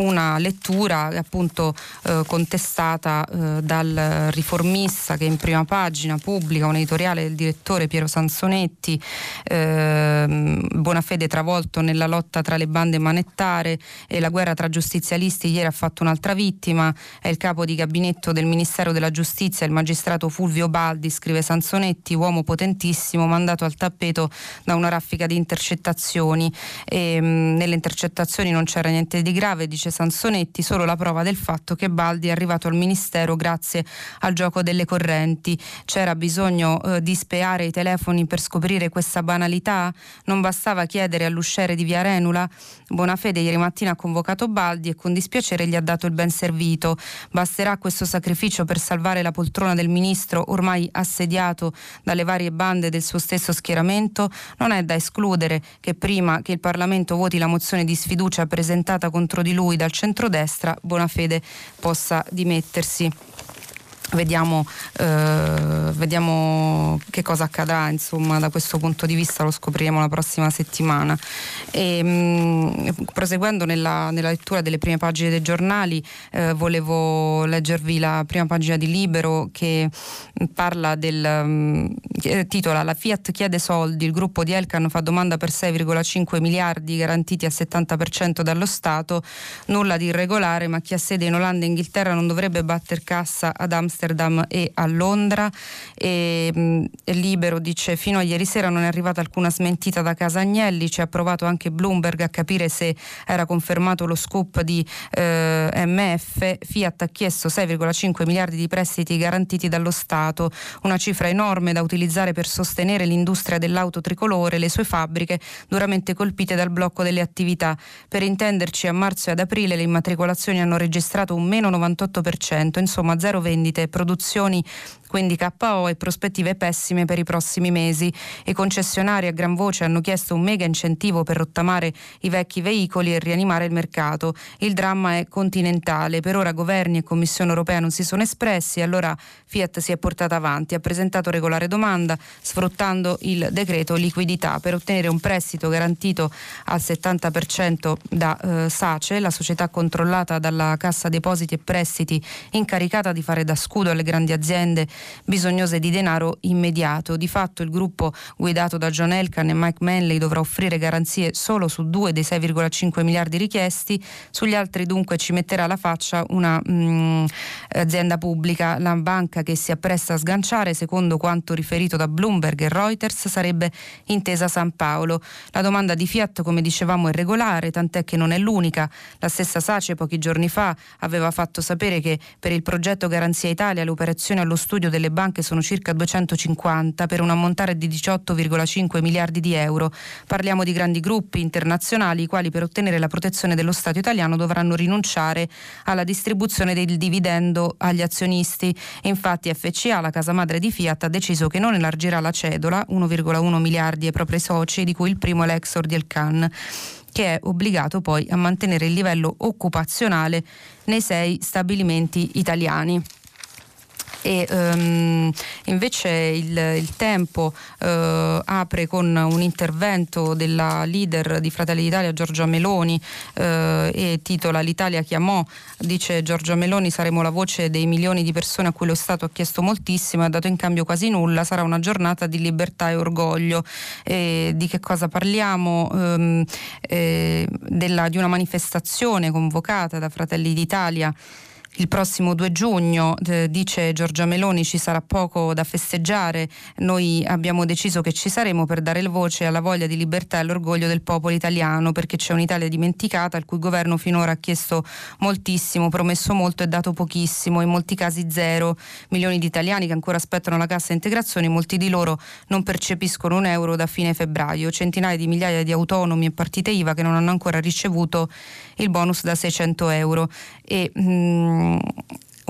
una lettura appunto eh, contestata eh, dal riformista che in prima pagina pubblica un editoriale del direttore Piero Sansonetti, eh, Bonafede travolto nella lotta tra le bande manettare e la guerra tra giustizialisti, ieri ha fatto un'altra vittima, è il capo di gabinetto del Ministero della Giustizia, il magistrato Fulvio Baldi, scrive Sansonetti, uomo potentissimo, mandato al tappeto da una raffica di intercettazioni. E, mh, nelle intercettazioni non c'era niente di grave, dice Sansonetti solo la prova del fatto che Baldi è arrivato al Ministero grazie al gioco delle correnti. C'era bisogno eh, di speare i telefoni per scoprire questa banalità? Non bastava chiedere all'usciere di Via Renula? Bonafede ieri mattina ha convocato Baldi e con dispiacere gli ha dato il ben servito. Basterà questo sacrificio per salvare la poltrona del ministro ormai assediato dalle varie bande del suo stesso schieramento? Non è da escludere che prima che il Parlamento voti la mozione di sfiducia presentata contro di lui dal centrodestra, Bonafede possa dimettersi. Vediamo, eh, vediamo, che cosa accadrà insomma, da questo punto di vista, lo scopriremo la prossima settimana. E, mh, proseguendo nella, nella, lettura delle prime pagine dei giornali, eh, volevo leggervi la prima pagina di Libero che parla del mh, titola La Fiat chiede soldi, il gruppo di Elkan fa domanda per 6,5 miliardi garantiti al 70% dallo Stato, nulla di irregolare, ma chi ha sede in Olanda e Inghilterra non dovrebbe batter cassa ad Amsterdam Amsterdam e a Londra. E, mh, Libero dice fino a ieri sera non è arrivata alcuna smentita da casa Agnelli, ci ha provato anche Bloomberg a capire se era confermato lo scoop di eh, MF. Fiat ha chiesto 6,5 miliardi di prestiti garantiti dallo Stato, una cifra enorme da utilizzare per sostenere l'industria dell'auto tricolore, le sue fabbriche duramente colpite dal blocco delle attività. Per intenderci a marzo e ad aprile le immatricolazioni hanno registrato un meno 98%, insomma zero vendite produzioni quindi KO e prospettive pessime per i prossimi mesi. I concessionari a gran voce hanno chiesto un mega incentivo per rottamare i vecchi veicoli e rianimare il mercato. Il dramma è continentale. Per ora governi e Commissione europea non si sono espressi, allora Fiat si è portata avanti, ha presentato regolare domanda sfruttando il decreto liquidità per ottenere un prestito garantito al 70% da eh, Sace, la società controllata dalla Cassa Depositi e Prestiti incaricata di fare da scudo alle grandi aziende bisognose di denaro immediato. Di fatto il gruppo guidato da John Elkan e Mike Manley dovrà offrire garanzie solo su due dei 6,5 miliardi richiesti, sugli altri dunque ci metterà la faccia una mh, mm, azienda pubblica. La banca che si appresta a sganciare, secondo quanto riferito da Bloomberg e Reuters, sarebbe Intesa San Paolo. La domanda di Fiat, come dicevamo, è regolare, tant'è che non è l'unica. La stessa Sace pochi giorni fa aveva fatto sapere che per il progetto Garanzia Italia le operazioni allo studio delle banche sono circa 250 per un ammontare di 18,5 miliardi di euro. Parliamo di grandi gruppi internazionali i quali per ottenere la protezione dello Stato italiano dovranno rinunciare alla distribuzione del dividendo agli azionisti. Infatti FCA, la casa madre di Fiat, ha deciso che non elargirà la cedola, 1,1 miliardi ai propri soci, di cui il primo è l'Exor di Elcan che è obbligato poi a mantenere il livello occupazionale nei sei stabilimenti italiani e um, invece il, il tempo uh, apre con un intervento della leader di Fratelli d'Italia Giorgia Meloni uh, e titola L'Italia chiamò, dice Giorgia Meloni saremo la voce dei milioni di persone a cui lo Stato ha chiesto moltissimo e ha dato in cambio quasi nulla, sarà una giornata di libertà e orgoglio. E di che cosa parliamo? Um, eh, della, di una manifestazione convocata da Fratelli d'Italia il prossimo 2 giugno, eh, dice Giorgia Meloni, ci sarà poco da festeggiare. Noi abbiamo deciso che ci saremo per dare voce alla voglia di libertà e all'orgoglio del popolo italiano, perché c'è un'Italia dimenticata, il cui governo finora ha chiesto moltissimo, promesso molto e dato pochissimo, in molti casi zero. Milioni di italiani che ancora aspettano la cassa integrazione, molti di loro non percepiscono un euro da fine febbraio. Centinaia di migliaia di autonomi e partite IVA che non hanno ancora ricevuto il bonus da 600 euro. E, mh, mm,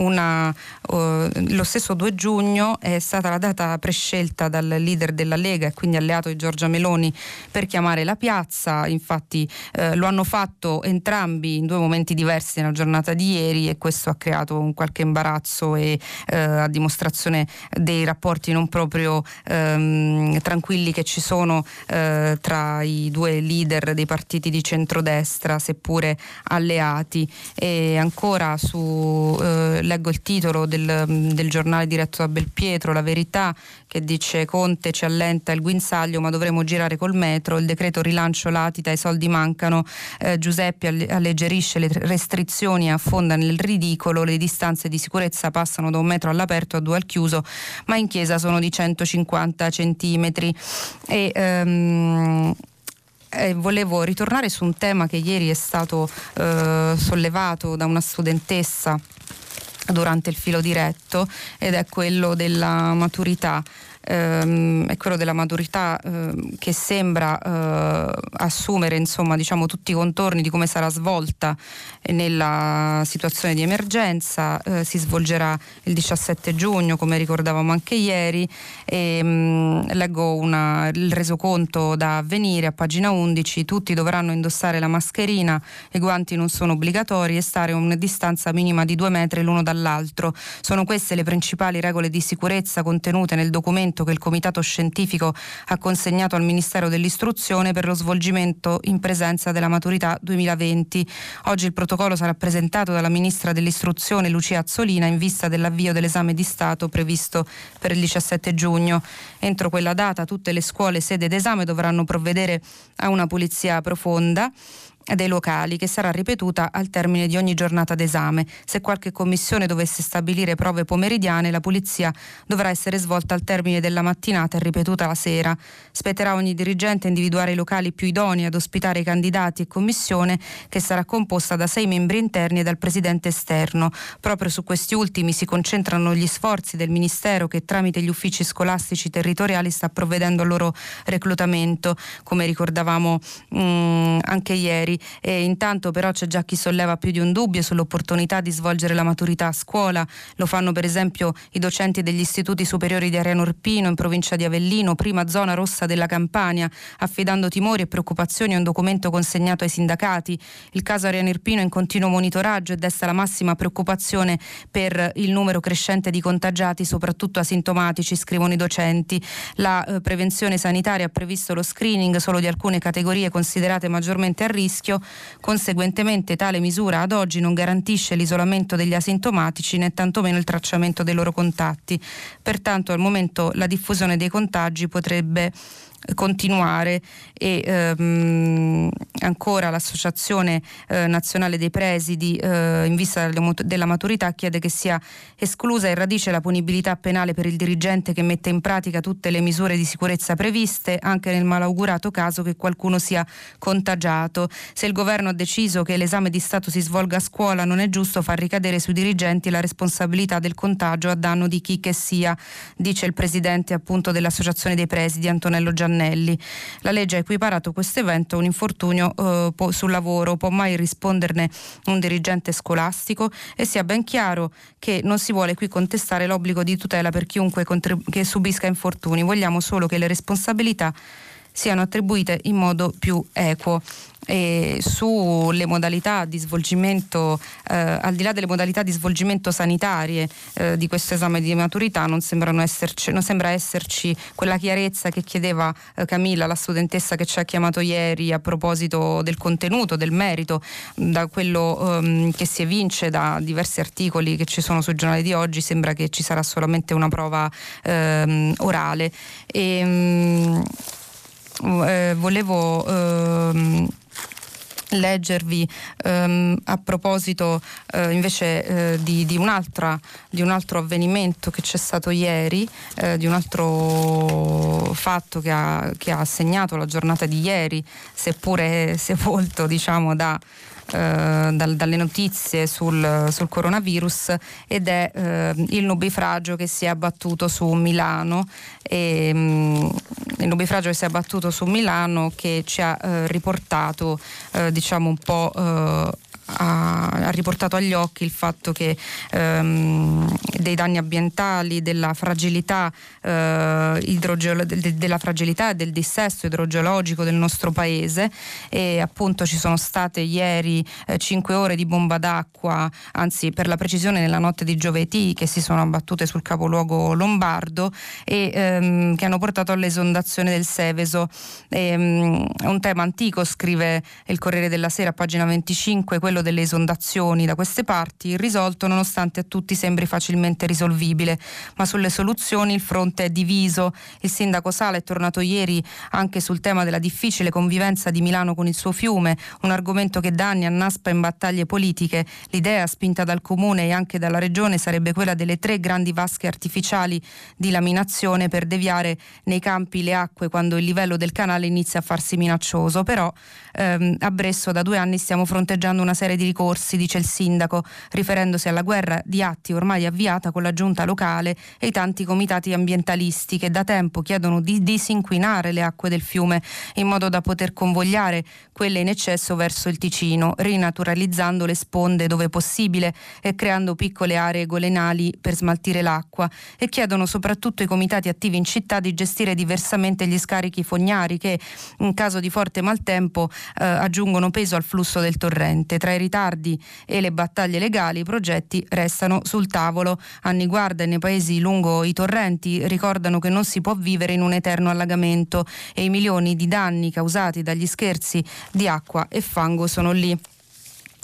una, uh, lo stesso 2 giugno è stata la data prescelta dal leader della Lega e quindi alleato di Giorgia Meloni per chiamare la piazza, infatti uh, lo hanno fatto entrambi in due momenti diversi nella giornata di ieri e questo ha creato un qualche imbarazzo e uh, a dimostrazione dei rapporti non proprio um, tranquilli che ci sono tra i due leader dei partiti di centrodestra, seppure alleati. E ancora su, eh, leggo il titolo del, del, giornale diretto da Belpietro, La Verità, che dice Conte ci allenta il guinzaglio ma dovremo girare col metro, il decreto rilancio latita, i soldi mancano, eh, Giuseppe alleggerisce le restrizioni e affonda nel ridicolo, le distanze di sicurezza passano da un metro all'aperto a due al chiuso, ma in chiesa sono di 150 centimetri. E, ehm, eh, volevo ritornare su un tema che ieri è stato eh, sollevato da una studentessa durante il filo diretto ed è quello della maturità ehm, è quello della maturità ehm, che sembra eh, assumere insomma, diciamo, tutti i contorni di come sarà svolta nella situazione di emergenza. Eh, si svolgerà il 17 giugno, come ricordavamo anche ieri. E, mh, mm, leggo una, il resoconto da avvenire a pagina 11. Tutti dovranno indossare la mascherina, i guanti non sono obbligatori e stare a una distanza minima di due metri l'uno dall'altro. Sono queste le principali regole di sicurezza contenute nel documento documento che il Comitato Scientifico ha consegnato al Ministero dell'Istruzione per lo svolgimento in presenza della maturità 2020. Oggi il protocollo sarà presentato dalla Ministra dell'Istruzione Lucia Azzolina in vista dell'avvio dell'esame di Stato previsto per il 17 giugno. Entro quella data tutte le scuole sede d'esame dovranno provvedere a una pulizia profonda dei locali che sarà ripetuta al termine di ogni giornata d'esame. Se qualche commissione dovesse stabilire prove pomeridiane, la pulizia dovrà essere svolta al termine della mattinata e ripetuta la sera. Spetterà ogni dirigente individuare i locali più idonei ad ospitare i candidati e commissione che sarà composta da sei membri interni e dal presidente esterno. Proprio su questi ultimi si concentrano gli sforzi del Ministero che tramite gli uffici scolastici territoriali sta provvedendo al loro reclutamento, come ricordavamo mh, mm, anche ieri e intanto però c'è già chi solleva più di un dubbio sull'opportunità di svolgere la maturità a scuola. Lo fanno per esempio i docenti degli istituti superiori di Ariano Irpino in provincia di Avellino, prima zona rossa della Campania, affidando timori e preoccupazioni a un documento consegnato ai sindacati. Il caso Ariano Irpino è in continuo monitoraggio e desta la massima preoccupazione per il numero crescente di contagiati, soprattutto asintomatici, scrivono i docenti. La eh, prevenzione sanitaria ha previsto lo screening solo di alcune categorie considerate maggiormente a rischio rischio. Conseguentemente tale misura ad oggi non garantisce l'isolamento degli asintomatici né tantomeno il tracciamento dei loro contatti. Pertanto al momento la diffusione dei contagi potrebbe continuare e ehm, ancora l'Associazione eh, Nazionale dei Presidi eh, in vista della maturità chiede che sia esclusa in radice la punibilità penale per il dirigente che mette in pratica tutte le misure di sicurezza previste anche nel malaugurato caso che qualcuno sia contagiato. Se il governo ha deciso che l'esame di Stato si svolga a scuola non è giusto far ricadere sui dirigenti la responsabilità del contagio a danno di chi che sia, dice il presidente appunto dell'Associazione dei Presidi Antonello Giannini Giannelli. La legge ha equiparato questo evento a un infortunio eh, sul lavoro, può mai risponderne un dirigente scolastico? E sia ben chiaro che non si vuole qui contestare l'obbligo di tutela per chiunque contrib- che subisca infortuni, vogliamo solo che le responsabilità siano attribuite in modo più equo e sulle modalità di svolgimento, eh, al di là delle modalità di svolgimento sanitarie eh, di questo esame di maturità, non, esserci, non, sembra esserci quella chiarezza che chiedeva eh, Camilla, la studentessa che ci ha chiamato ieri a proposito del contenuto, del merito, da quello ehm, che si evince da diversi articoli che ci sono sui giornali di oggi, sembra che ci sarà solamente una prova ehm, orale. E, ehm, eh, volevo ehm, leggervi ehm, a proposito eh, invece eh, di, di, di, un altro avvenimento che c'è stato ieri, eh, di un altro fatto che ha, che ha, segnato la giornata di ieri, seppure sepolto diciamo da dal, dalle notizie sul, sul, coronavirus ed è eh, il nubifragio che si è abbattuto su Milano e, mh, mm, il nubifragio che si è abbattuto su Milano che ci ha eh, riportato eh, diciamo un po' eh, ha, ha, riportato agli occhi il fatto che ehm, dei danni ambientali, della fragilità, eh, idrogeolo- de- della fragilità e del dissesto idrogeologico del nostro paese e appunto ci sono state ieri eh, 5 ore di bomba d'acqua, anzi per la precisione nella notte di giovedì che si sono abbattute sul capoluogo lombardo e ehm, che hanno portato all'esondazione del Seveso. E, ehm, è un tema antico, scrive il Corriere della Sera, pagina 25, quello delle esondazioni da queste parti, irrisolto nonostante a tutti sembri facilmente risolvibile, ma sulle soluzioni il fronte è diviso. Il sindaco Sala è tornato ieri anche sul tema della difficile convivenza di Milano con il suo fiume, un argomento che da anni annaspa in battaglie politiche. L'idea spinta dal comune e anche dalla regione sarebbe quella delle tre grandi vasche artificiali di laminazione per deviare nei campi le acque quando il livello del canale inizia a farsi minaccioso, però ehm, a Bresso da due anni stiamo fronteggiando una serie di ricorsi, dice il sindaco, riferendosi alla guerra di atti ormai avviata con la giunta locale e i tanti comitati ambientalisti che da tempo chiedono di disinquinare le acque del fiume in modo da poter convogliare quelle in eccesso verso il Ticino, rinaturalizzando le sponde dove possibile e creando piccole aree golenali per smaltire l'acqua e chiedono soprattutto ai comitati attivi in città di gestire diversamente gli scarichi fognari che in caso di forte maltempo eh, aggiungono peso al flusso del torrente. Tra i ritardi e le battaglie legali i progetti restano sul tavolo. Anni guarda nei paesi lungo i torrenti ricordano che non si può vivere in un eterno allagamento e i milioni di danni causati dagli scherzi di acqua e fango sono lì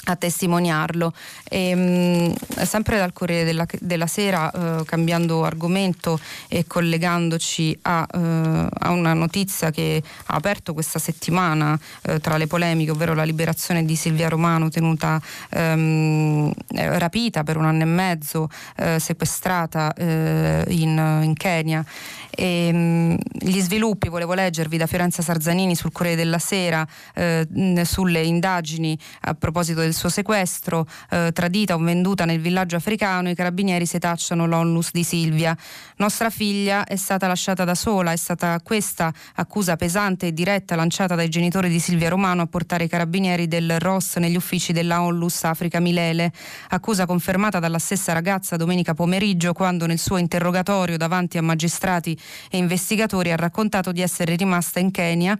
a testimoniarlo. E, mh, sempre dal Corriere della, della Sera, eh, cambiando argomento e collegandoci a, eh, a, una notizia che ha aperto questa settimana eh, tra le polemiche, ovvero la liberazione di Silvia Romano tenuta ehm, eh, rapita per un anno e mezzo, eh, sequestrata eh, in, in, Kenya. E, mh, gli sviluppi, volevo leggervi da Fiorenza Sarzanini sul Corriere della Sera sulle indagini a proposito del suo sequestro, eh, tradita o venduta nel villaggio africano, i carabinieri setacciano l'onlus di Silvia. Nostra figlia è stata lasciata da sola, è stata questa accusa pesante e diretta lanciata dai genitori di Silvia Romano a portare i carabinieri del ROS negli uffici della Onlus Africa Milele, accusa confermata dalla stessa ragazza domenica pomeriggio quando nel suo interrogatorio davanti a magistrati e investigatori ha raccontato di essere rimasta in Kenya,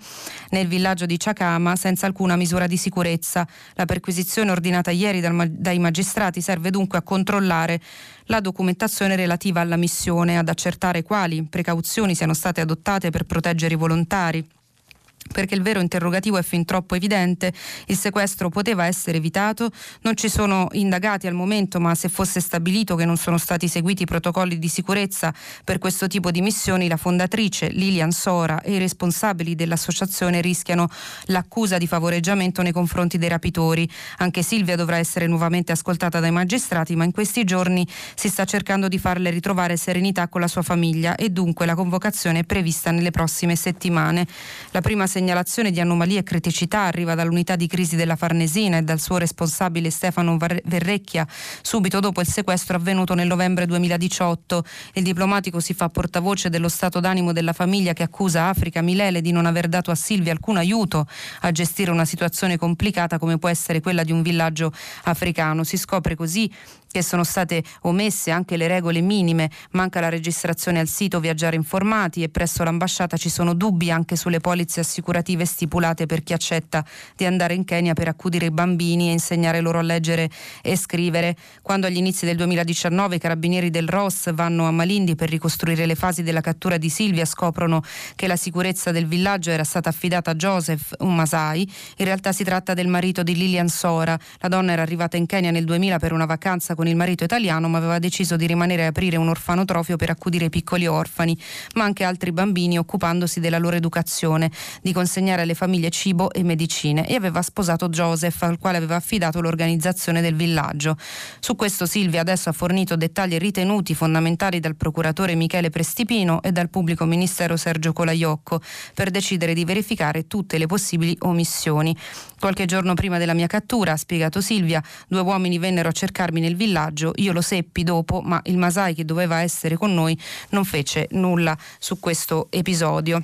nel villaggio di Chakama, senza alcuna misura di sicurezza. La perquisizione L'interrogazione ordinata ieri dal, dai magistrati serve dunque a controllare la documentazione relativa alla missione, ad accertare quali precauzioni siano state adottate per proteggere i volontari perché il vero interrogativo è fin troppo evidente, il sequestro poteva essere evitato, non ci sono indagati al momento, ma se fosse stabilito che non sono stati seguiti i protocolli di sicurezza per questo tipo di missioni, la fondatrice Lilian Sora e i responsabili dell'associazione rischiano l'accusa di favoreggiamento nei confronti dei rapitori. Anche Silvia dovrà essere nuovamente ascoltata dai magistrati, ma in questi giorni si sta cercando di farle ritrovare serenità con la sua famiglia e dunque la convocazione è prevista nelle prossime settimane. La prima segnalazione di anomalie e criticità arriva dall'unità di crisi della Farnesina e dal suo responsabile Stefano Verrecchia subito dopo il sequestro avvenuto nel novembre 2018. Il diplomatico si fa portavoce dello stato d'animo della famiglia che accusa Africa Milele di non aver dato a Silvia alcun aiuto a gestire una situazione complicata come può essere quella di un villaggio africano. Si scopre così che sono state omesse anche le regole minime, manca la registrazione al sito Viaggiare Informati e presso l'ambasciata ci sono dubbi anche sulle polizze assicurative stipulate per chi accetta di andare in Kenya per accudire i bambini e insegnare loro a leggere e scrivere. Quando agli inizi del 2019 i carabinieri del ROS vanno a Malindi per ricostruire le fasi della cattura di Silvia, scoprono che la sicurezza del villaggio era stata affidata a Joseph, un Masai. In realtà si tratta del marito di Lilian Sora. La donna era arrivata in Kenya nel 2000 per una vacanza con il marito italiano, ma aveva deciso di rimanere a aprire un orfanotrofio per accudire i piccoli orfani, ma anche altri bambini occupandosi della loro educazione, di consegnare alle famiglie cibo e medicine e aveva sposato Joseph, al quale aveva affidato l'organizzazione del villaggio. Su questo Silvia adesso ha fornito dettagli ritenuti fondamentali dal procuratore Michele Prestipino e dal pubblico ministero Sergio Colaiocco per decidere di verificare tutte le possibili omissioni. Qualche giorno prima della mia cattura, ha spiegato Silvia, due uomini vennero a cercarmi nel villaggio io lo seppi dopo, ma il Masai che doveva essere con noi non fece nulla su questo episodio.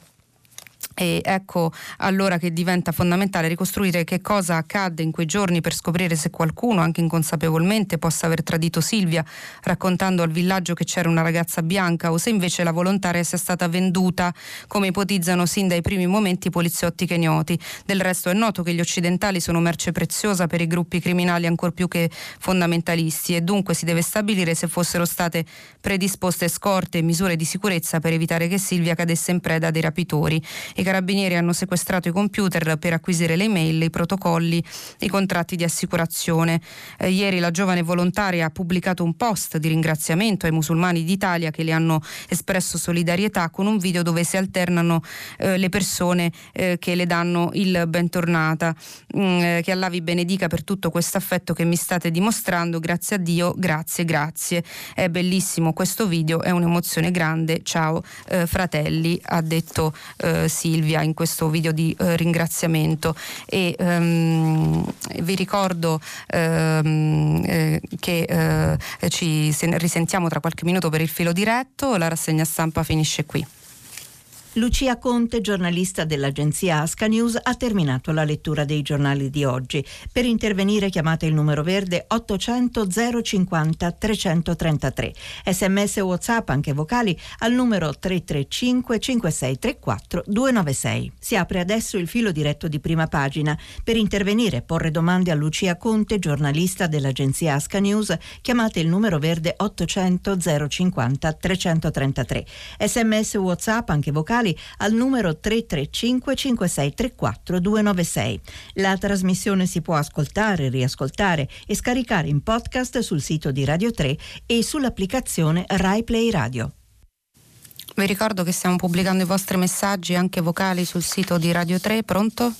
E ecco allora che diventa fondamentale ricostruire che cosa accadde in quei giorni per scoprire se qualcuno, anche inconsapevolmente, possa aver tradito Silvia, raccontando al villaggio che c'era una ragazza bianca o se invece la volontaria sia stata venduta, come ipotizzano sin dai primi momenti i poliziotti kenioti. Del resto è noto che gli occidentali sono merce preziosa per i gruppi criminali ancor più che fondamentalisti e dunque si deve stabilire se fossero state predisposte scorte e misure di sicurezza per evitare che Silvia cadesse in preda dei rapitori i carabinieri hanno sequestrato i computer per acquisire le email, i protocolli, i contratti di assicurazione. Eh, ieri la giovane volontaria ha pubblicato un post di ringraziamento ai musulmani d'Italia che le hanno espresso solidarietà con un video dove si alternano eh, le persone eh, che le danno il bentornata. Mm, eh, che Allah vi benedica per tutto questo affetto che mi state dimostrando. Grazie a Dio, grazie, grazie. È bellissimo questo video, è un'emozione grande. Ciao eh, fratelli, ha detto eh, sì Silvia in questo video di eh, ringraziamento e ehm, vi ricordo ehm, eh, che eh, ci risentiamo tra qualche minuto per il filo diretto, la rassegna stampa finisce qui. Lucia Conte, giornalista dell'agenzia Asca News, ha terminato la lettura dei giornali di oggi. Per intervenire chiamate il numero verde 800 050 333. Sms WhatsApp, anche vocali, al numero 335 5634 296. Si apre adesso il filo diretto di prima pagina. Per intervenire e porre domande a Lucia Conte, giornalista dell'agenzia Asca News, chiamate il numero verde 800 050 333. Sms WhatsApp, anche vocali, vocali al numero 335 5634 296. La trasmissione si può ascoltare, riascoltare e scaricare in podcast sul sito di Radio 3 e sull'applicazione Rai Play Radio. Vi ricordo che stiamo pubblicando i vostri messaggi anche vocali sul sito di Radio 3. Pronto?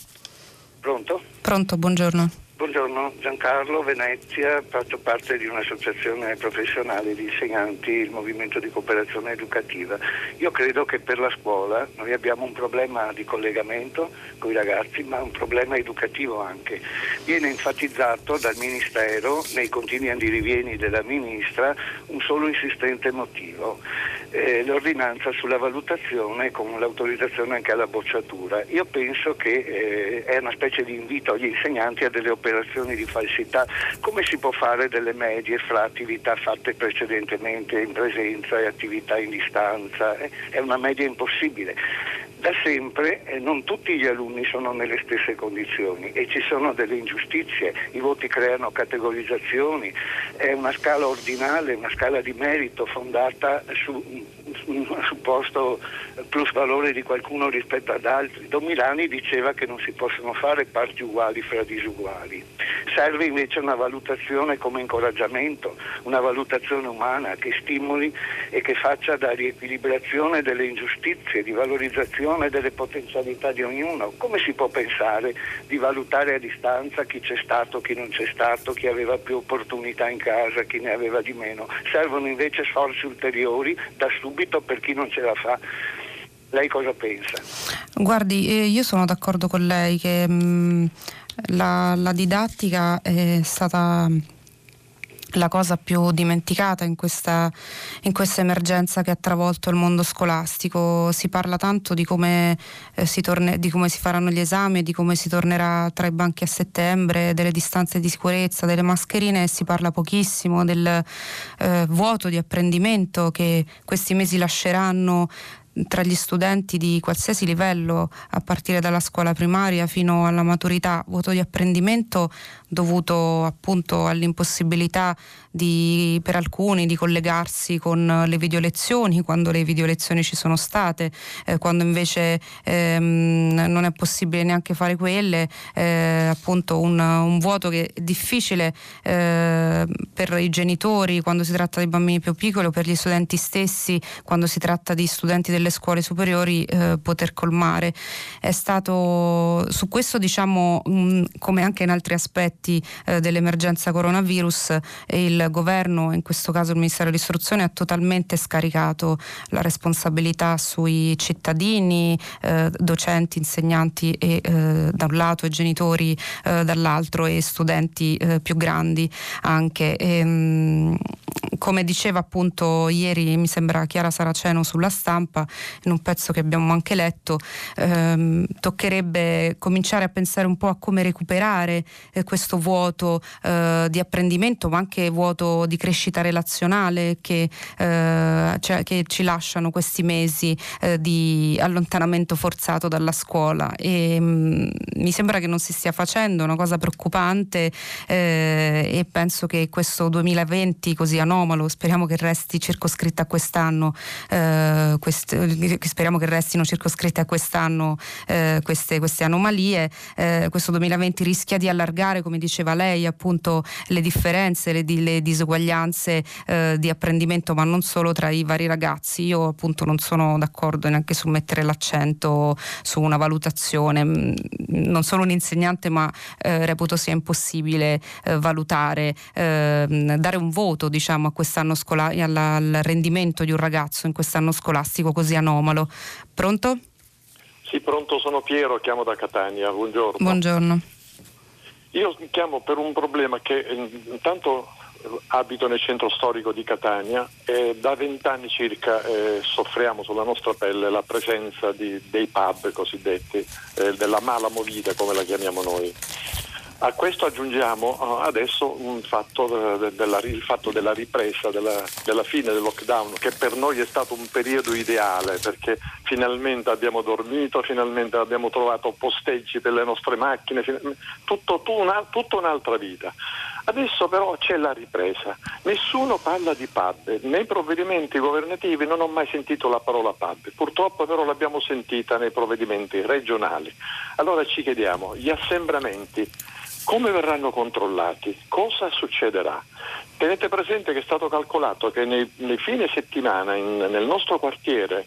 Pronto? Pronto, buongiorno. Buongiorno, Giancarlo Venezia, faccio parte di un'associazione professionale di insegnanti, il Movimento di Cooperazione Educativa. Io credo che per la scuola noi abbiamo un problema di collegamento con i ragazzi, ma un problema educativo anche. Viene enfatizzato dal Ministero, nei continui andirivieni della Ministra, un solo insistente motivo eh, l'ordinanza sulla valutazione con l'autorizzazione anche alla bocciatura. Io penso che eh, è una specie di invito agli insegnanti a delle operazioni di falsità. Come si può fare delle medie fra attività fatte precedentemente in presenza e attività in distanza? Eh, è una media impossibile da sempre eh, non tutti gli alunni sono nelle stesse condizioni e ci sono delle ingiustizie, i voti creano categorizzazioni, è una scala ordinale, una scala di merito fondata su un supposto plus valore di qualcuno rispetto ad altri. Don Milani diceva che non si possono fare parti uguali fra disuguali. Serve invece una valutazione come incoraggiamento, una valutazione umana che stimoli e che faccia da riequilibrazione delle ingiustizie, di valorizzazione delle potenzialità di ognuno. Come si può pensare di valutare a distanza chi c'è stato, chi non c'è stato, chi aveva più opportunità in casa, chi ne aveva di meno? Servono invece sforzi ulteriori da subito per chi non ce la fa. Lei cosa pensa? Guardi, eh, io sono d'accordo con lei che mh, mm, la, la didattica è stata la cosa più dimenticata in questa, in questa, emergenza che ha travolto il mondo scolastico. Si parla tanto di come, eh, si torne, di come, si faranno gli esami, di come si tornerà tra i banchi a settembre, delle distanze di sicurezza, delle mascherine e si parla pochissimo del eh, vuoto di apprendimento che questi mesi lasceranno tra gli studenti di qualsiasi livello, a partire dalla scuola primaria fino alla maturità, vuoto di apprendimento dovuto appunto all'impossibilità di, per alcuni di collegarsi con le video lezioni quando le video lezioni ci sono state, eh, quando invece ehm, non è possibile neanche fare quelle, eh, appunto un, un, vuoto che è difficile eh, per i genitori quando si tratta di bambini più piccoli o per gli studenti stessi quando si tratta di studenti delle scuole superiori eh, poter colmare. È stato su questo diciamo mh, come anche in altri aspetti eh, dell'emergenza coronavirus il governo, in questo caso il Ministero dell'Istruzione, ha totalmente scaricato la responsabilità sui cittadini, eh, docenti, insegnanti e, eh, da un lato e genitori eh, dall'altro e studenti eh, più grandi anche. E, ehm, come diceva appunto ieri, mi sembra Chiara Saraceno sulla stampa, in un pezzo che abbiamo anche letto, ehm, toccherebbe cominciare a pensare un po' a come recuperare eh, questo vuoto eh, di apprendimento, ma anche vuoto di crescita relazionale che, eh, cioè, che ci lasciano questi mesi eh, di allontanamento forzato dalla scuola. E, mh, mm, mi sembra che non si stia facendo, una cosa preoccupante eh, e penso che questo 2020 così anomalo, speriamo che resti circoscritta a quest'anno, eh, quest, speriamo che restino circoscritte a quest'anno eh, queste, queste, anomalie. Eh, questo 2020 rischia di allargare, come diceva lei, appunto le differenze, le, le disuguaglianze eh, di apprendimento, ma non solo tra i vari ragazzi. Io appunto non sono d'accordo neanche su mettere l'accento su una valutazione. Mm, non sono un insegnante, ma eh, reputo sia impossibile eh, valutare, ehm, dare un voto diciamo, a quest'anno scola- alla, al rendimento di un ragazzo in quest'anno scolastico così anomalo. Pronto? Sì, pronto, sono Piero, chiamo da Catania. Buongiorno. Buongiorno. Io chiamo per un problema che eh, intanto abito nel centro storico di Catania e da vent'anni circa eh, soffriamo sulla nostra pelle la presenza di, dei pub cosiddetti, eh, della mala movida come la chiamiamo noi. A questo aggiungiamo uh, adesso fatto, de, della, il fatto della ripresa, della, della, fine del lockdown, che per noi è stato un periodo ideale perché finalmente abbiamo dormito, finalmente abbiamo trovato posteggi per le nostre macchine, tutto, tutto una, tutta un'altra vita. Adesso però c'è la ripresa, nessuno parla di pub, nei provvedimenti governativi non ho mai sentito la parola pub, purtroppo però l'abbiamo sentita nei provvedimenti regionali. Allora ci chiediamo, gli assembramenti come verranno controllati? Cosa succederà? Tenete presente che è stato calcolato che nei, nei fine settimana in, nel nostro quartiere,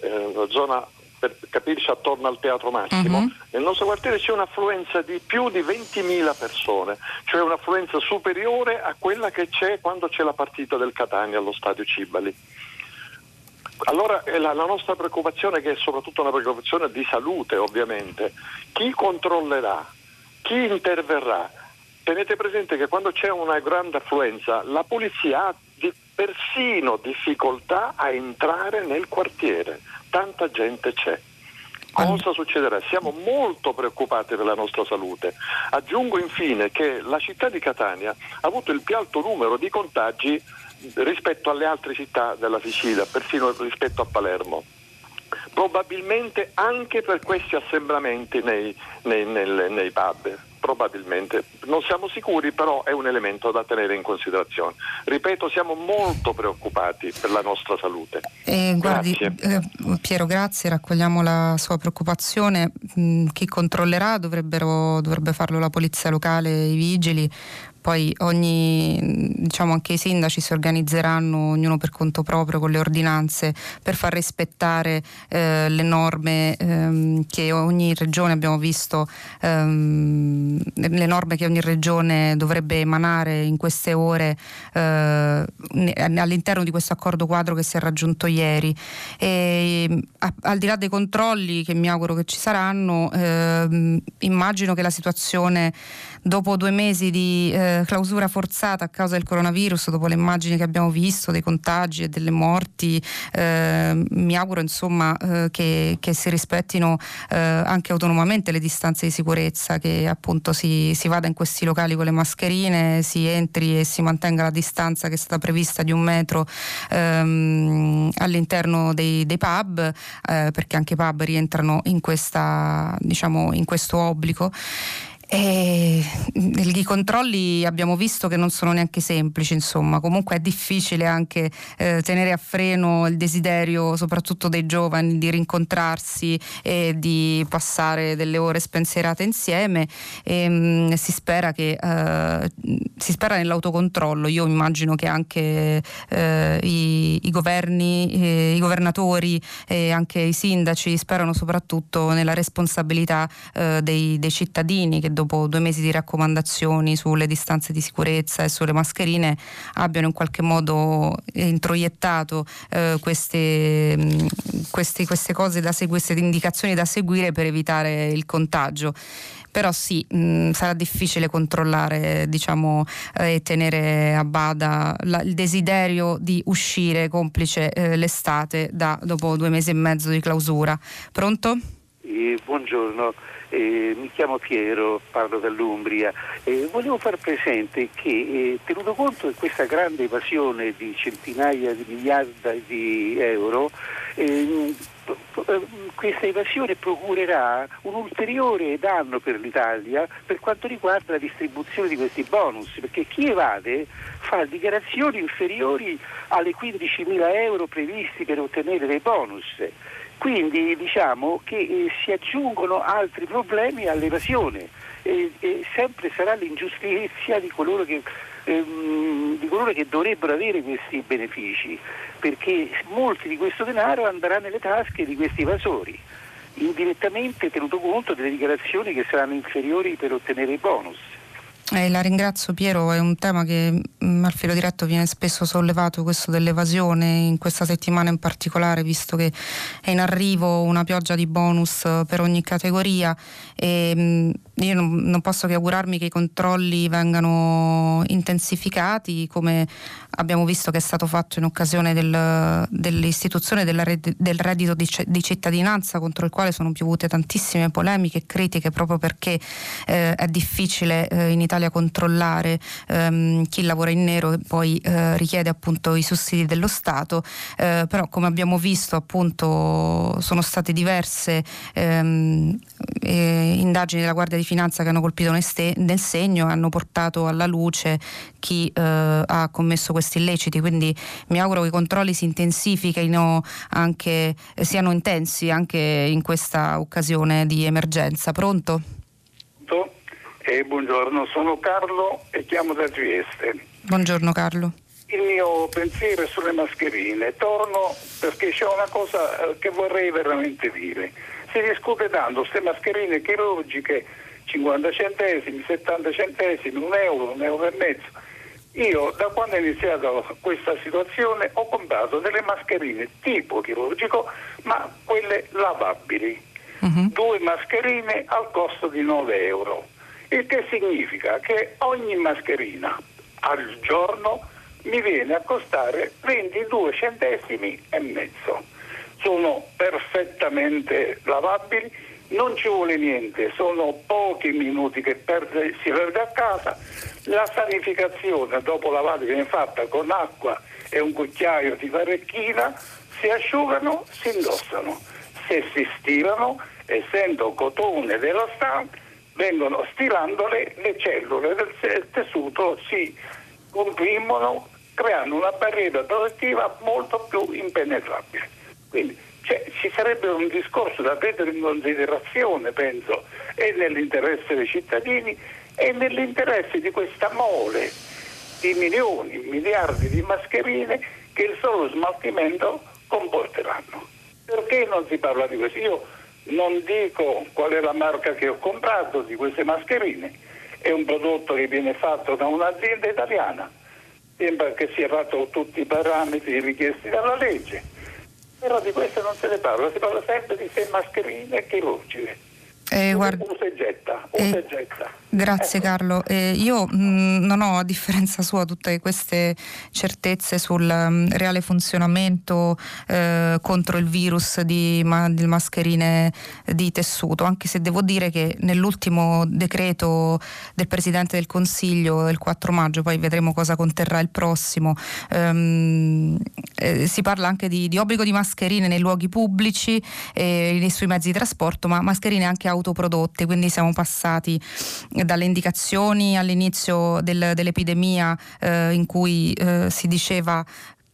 eh, zona per capirci attorno al Teatro Massimo, uh-huh. nel nostro quartiere c'è un'affluenza di più di 20.000 persone, cioè un'affluenza superiore a quella che c'è quando c'è la partita del Catania allo stadio Cibali. Allora la, la, nostra preoccupazione, che è soprattutto una preoccupazione di salute ovviamente, chi controllerà chi interverrà? Tenete presente che quando c'è una grande affluenza la polizia ha di, persino difficoltà a entrare nel quartiere, tanta gente c'è. Cosa succederà? Siamo molto preoccupati per la nostra salute. Aggiungo infine che la città di Catania ha avuto il più alto numero di contagi rispetto alle altre città della Sicilia, persino rispetto a Palermo probabilmente anche per questi assembramenti nei, nei, nei, nei pub probabilmente. Non siamo sicuri, però è un elemento da tenere in considerazione. Ripeto, siamo molto preoccupati per la nostra salute. Eh, guardi, eh, Piero, grazie, raccogliamo la sua preoccupazione. Mm, chi controllerà dovrebbe farlo la polizia locale, i vigili, poi ogni, diciamo anche i sindaci si organizzeranno ognuno per conto proprio con le ordinanze per far rispettare eh, le norme ehm, che ogni regione abbiamo visto ehm, le norme che ogni regione dovrebbe emanare in queste ore eh, all'interno di questo accordo quadro che si è raggiunto ieri. E, a, al di là dei controlli che mi auguro che ci saranno ehm, immagino che la situazione dopo due mesi di eh, clausura forzata a causa del coronavirus, dopo le immagini che abbiamo visto dei contagi e delle morti, eh, mi auguro insomma eh, che, che, si rispettino eh, anche autonomamente le distanze di sicurezza, che appunto si, si, vada in questi locali con le mascherine, si entri e si mantenga la distanza che è stata prevista di un metro ehm, all'interno dei, dei pub, eh, perché anche i pub rientrano in, questa, diciamo, in questo obbligo. E I controlli abbiamo visto che non sono neanche semplici, insomma, comunque è difficile anche eh, tenere a freno il desiderio, soprattutto dei giovani, di rincontrarsi e di passare delle ore spensierate insieme. E, mh, si spera che eh, si spera nell'autocontrollo. Io immagino che anche eh, i, i, governi, eh, i governatori e anche i sindaci sperano soprattutto nella responsabilità eh, dei, dei cittadini che dopo due mesi di raccomandazioni sulle distanze di sicurezza e sulle mascherine abbiano in qualche modo introiettato eh, queste, queste, queste, cose da seguire, queste indicazioni da seguire per evitare il contagio però sì, mh, sarà difficile controllare diciamo, eh, e tenere a bada la, il desiderio di uscire complice eh, l'estate da, dopo due mesi e mezzo di clausura. Pronto? Eh, buongiorno. Eh, mi chiamo Piero, parlo dall'Umbria e volevo far presente che eh, tenuto conto di questa grande evasione di centinaia di miliardi di euro, eh, questa evasione procurerà un ulteriore danno per l'Italia per quanto riguarda la distribuzione di questi bonus, perché chi evade fa dichiarazioni inferiori alle 15.000 euro previsti per ottenere dei bonus. Quindi diciamo che eh, si aggiungono altri problemi all'evasione e, e sempre sarà l'ingiustizia di coloro che ehm, di coloro che dovrebbero avere questi benefici, perché molti di questo denaro andrà nelle tasche di questi evasori, indirettamente tenuto conto delle dichiarazioni che saranno inferiori per ottenere i bonus. Eh, la ringrazio Piero, è un tema che mh, mm, al filo diretto viene spesso sollevato, questo dell'evasione, in questa settimana in particolare, visto che è in arrivo una pioggia di bonus per ogni categoria. E mh, mm, io non, non, posso che augurarmi che i controlli vengano intensificati come abbiamo visto che è stato fatto in occasione del, dell'istituzione della, del reddito di, di, cittadinanza contro il quale sono piovute tantissime polemiche e critiche proprio perché eh, è difficile eh, in Italia controllare ehm, chi lavora in nero e poi eh, richiede appunto i sussidi dello Stato, eh, però come abbiamo visto appunto sono state diverse ehm, eh, indagini della Guardia di Finanza che hanno colpito nel, nel segno e hanno portato alla luce chi eh, ha commesso questi questi illeciti, quindi mi auguro che i controlli si intensifichino anche, eh, siano intensi anche in questa occasione di emergenza. Pronto? Eh, buongiorno, sono Carlo e chiamo da Trieste. Buongiorno Carlo. Il mio pensiero è sulle mascherine. Torno perché c'è una cosa eh, che vorrei veramente dire. Si discute tanto queste mascherine chirurgiche, 50 centesimi, 70 centesimi, un euro, un euro e mezzo. Io da quando è iniziata questa situazione ho comprato delle mascherine tipo chirurgico, ma quelle lavabili. Uh-huh. Due mascherine al costo di 9 euro. Il che significa che ogni mascherina al giorno mi viene a costare 22 centesimi e mezzo. Sono perfettamente lavabili, non ci vuole niente, sono pochi minuti che perde, si perde a casa la sanificazione dopo lavata viene fatta con acqua e un cucchiaio di farecchina, si asciugano, si indossano. Se si stirano, essendo cotone della stampa, vengono stilandole le cellule del tessuto si comprimono creando una barriera protettiva molto più impenetrabile. Quindi cioè, ci sarebbe un discorso da prendere in considerazione, penso, e nell'interesse dei cittadini e nell'interesse di questa mole di milioni, miliardi di mascherine che il solo smaltimento comporteranno. Perché non si parla di questo? Io non dico qual è la marca che ho comprato di queste mascherine, è un prodotto che viene fatto da un'azienda italiana, sembra che sia fatto tutti i parametri richiesti dalla legge, però di questo non se ne parla, si parla sempre di sei mascherine chirurgiche. Eh, guarda, usa e getta, eh, e getta. Grazie ecco. Carlo. Eh, io mh, mm, non ho a differenza sua tutte queste certezze sul um, reale funzionamento eh, contro il virus di, ma, di, mascherine di tessuto, anche se devo dire che nell'ultimo decreto del Presidente del Consiglio del 4 maggio, poi vedremo cosa conterrà il prossimo, ehm, eh, si parla anche di, di, obbligo di mascherine nei luoghi pubblici e sui mezzi di trasporto, ma mascherine anche autoprodotte, quindi siamo passati dalle indicazioni all'inizio del, dell'epidemia eh, in cui eh, si diceva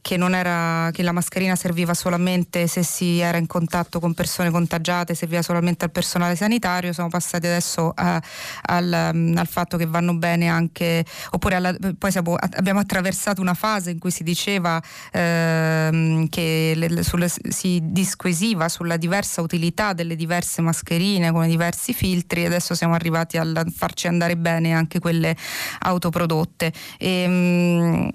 che, era, che, la mascherina serviva solamente se si era in contatto con persone contagiate, serviva solamente al personale sanitario, siamo passati adesso a, al, mm, al, fatto che vanno bene anche, oppure alla, poi siamo, abbiamo attraversato una fase in cui si diceva ehm, che le, sulle, si disquisiva sulla diversa utilità delle diverse mascherine con i diversi filtri, adesso siamo arrivati a farci andare bene anche quelle autoprodotte. E, ehm,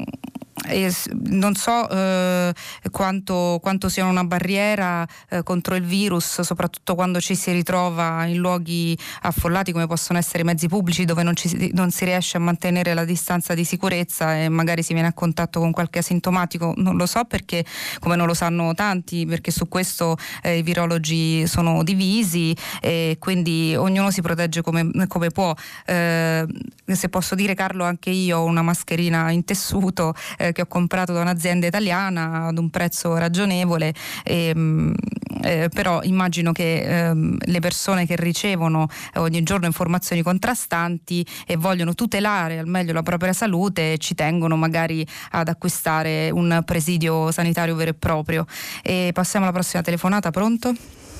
e non so eh, quanto, quanto sia una barriera eh, contro il virus, soprattutto quando ci si ritrova in luoghi affollati come possono essere i mezzi pubblici dove non, ci, non, si riesce a mantenere la distanza di sicurezza e magari si viene a contatto con qualche asintomatico. Non lo so perché, come non lo sanno tanti, perché su questo eh, i virologi sono divisi e quindi ognuno si protegge come, come può. Eh, se posso dire Carlo, anche io ho una mascherina in tessuto eh, che ho comprato da un'azienda italiana ad un prezzo ragionevole, e, ehm, eh, però immagino che eh, le persone che ricevono ogni giorno informazioni contrastanti e vogliono tutelare al meglio la propria salute ci tengono magari ad acquistare un presidio sanitario vero e proprio. E passiamo alla prossima telefonata, pronto?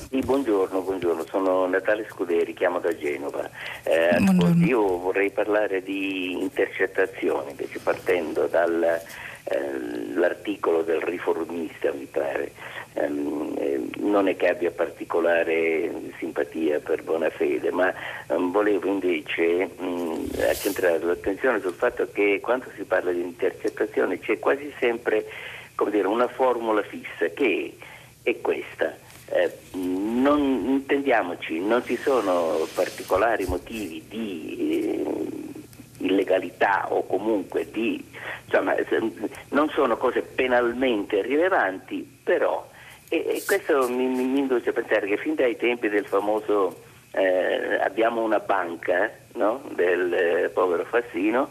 Sì, buongiorno, buongiorno, sono Natale Scuderi, chiamo da Genova. Eh, io vorrei parlare di intercettazioni, invece partendo dal eh, l'articolo del riformista, mi pare. Um, eh, non è che abbia particolare simpatia per Bonafede, ma um, volevo invece um, accentrare l'attenzione sul fatto che quando si parla di intercettazione c'è quasi sempre dire, una formula fissa che è questa. Eh, non intendiamoci, non ci sono particolari motivi di eh, illegalità o comunque di insomma, non sono cose penalmente rilevanti, però e, e questo mi, mi, induce a pensare che fin dai tempi del famoso eh, abbiamo una banca no? del eh, povero Fassino,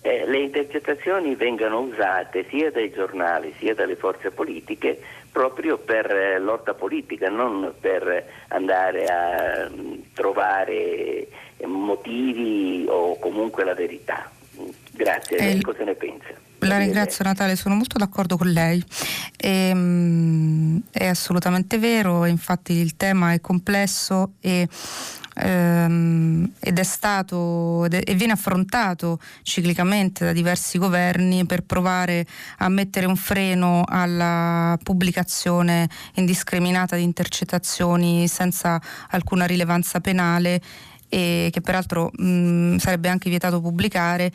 eh, le intercettazioni vengano usate sia dai giornali sia dalle forze politiche proprio per eh, lotta politica, non per andare a mm, trovare motivi o comunque la verità. Grazie, lei cosa ne pensa? La ringrazio Natale, sono molto d'accordo con lei. E, ehm, è assolutamente vero, infatti il tema è complesso e, ehm, ed è stato ed è, e viene affrontato ciclicamente da diversi governi per provare a mettere un freno alla pubblicazione indiscriminata di intercettazioni senza alcuna rilevanza penale e che peraltro mh, sarebbe anche vietato pubblicare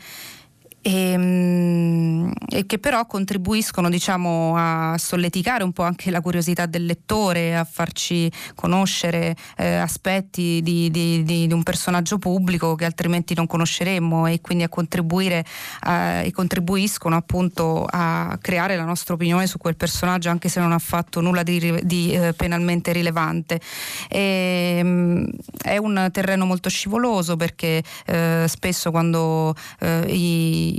e, ehm, e, che però contribuiscono diciamo, a solleticare un po' anche la curiosità del lettore, a farci conoscere eh, aspetti di, di, di, di, un personaggio pubblico che altrimenti non conosceremmo e quindi a contribuire a, e contribuiscono appunto a creare la nostra opinione su quel personaggio anche se non ha fatto nulla di, eh, penalmente rilevante. E, ehm, è un terreno molto scivoloso perché eh, spesso quando eh,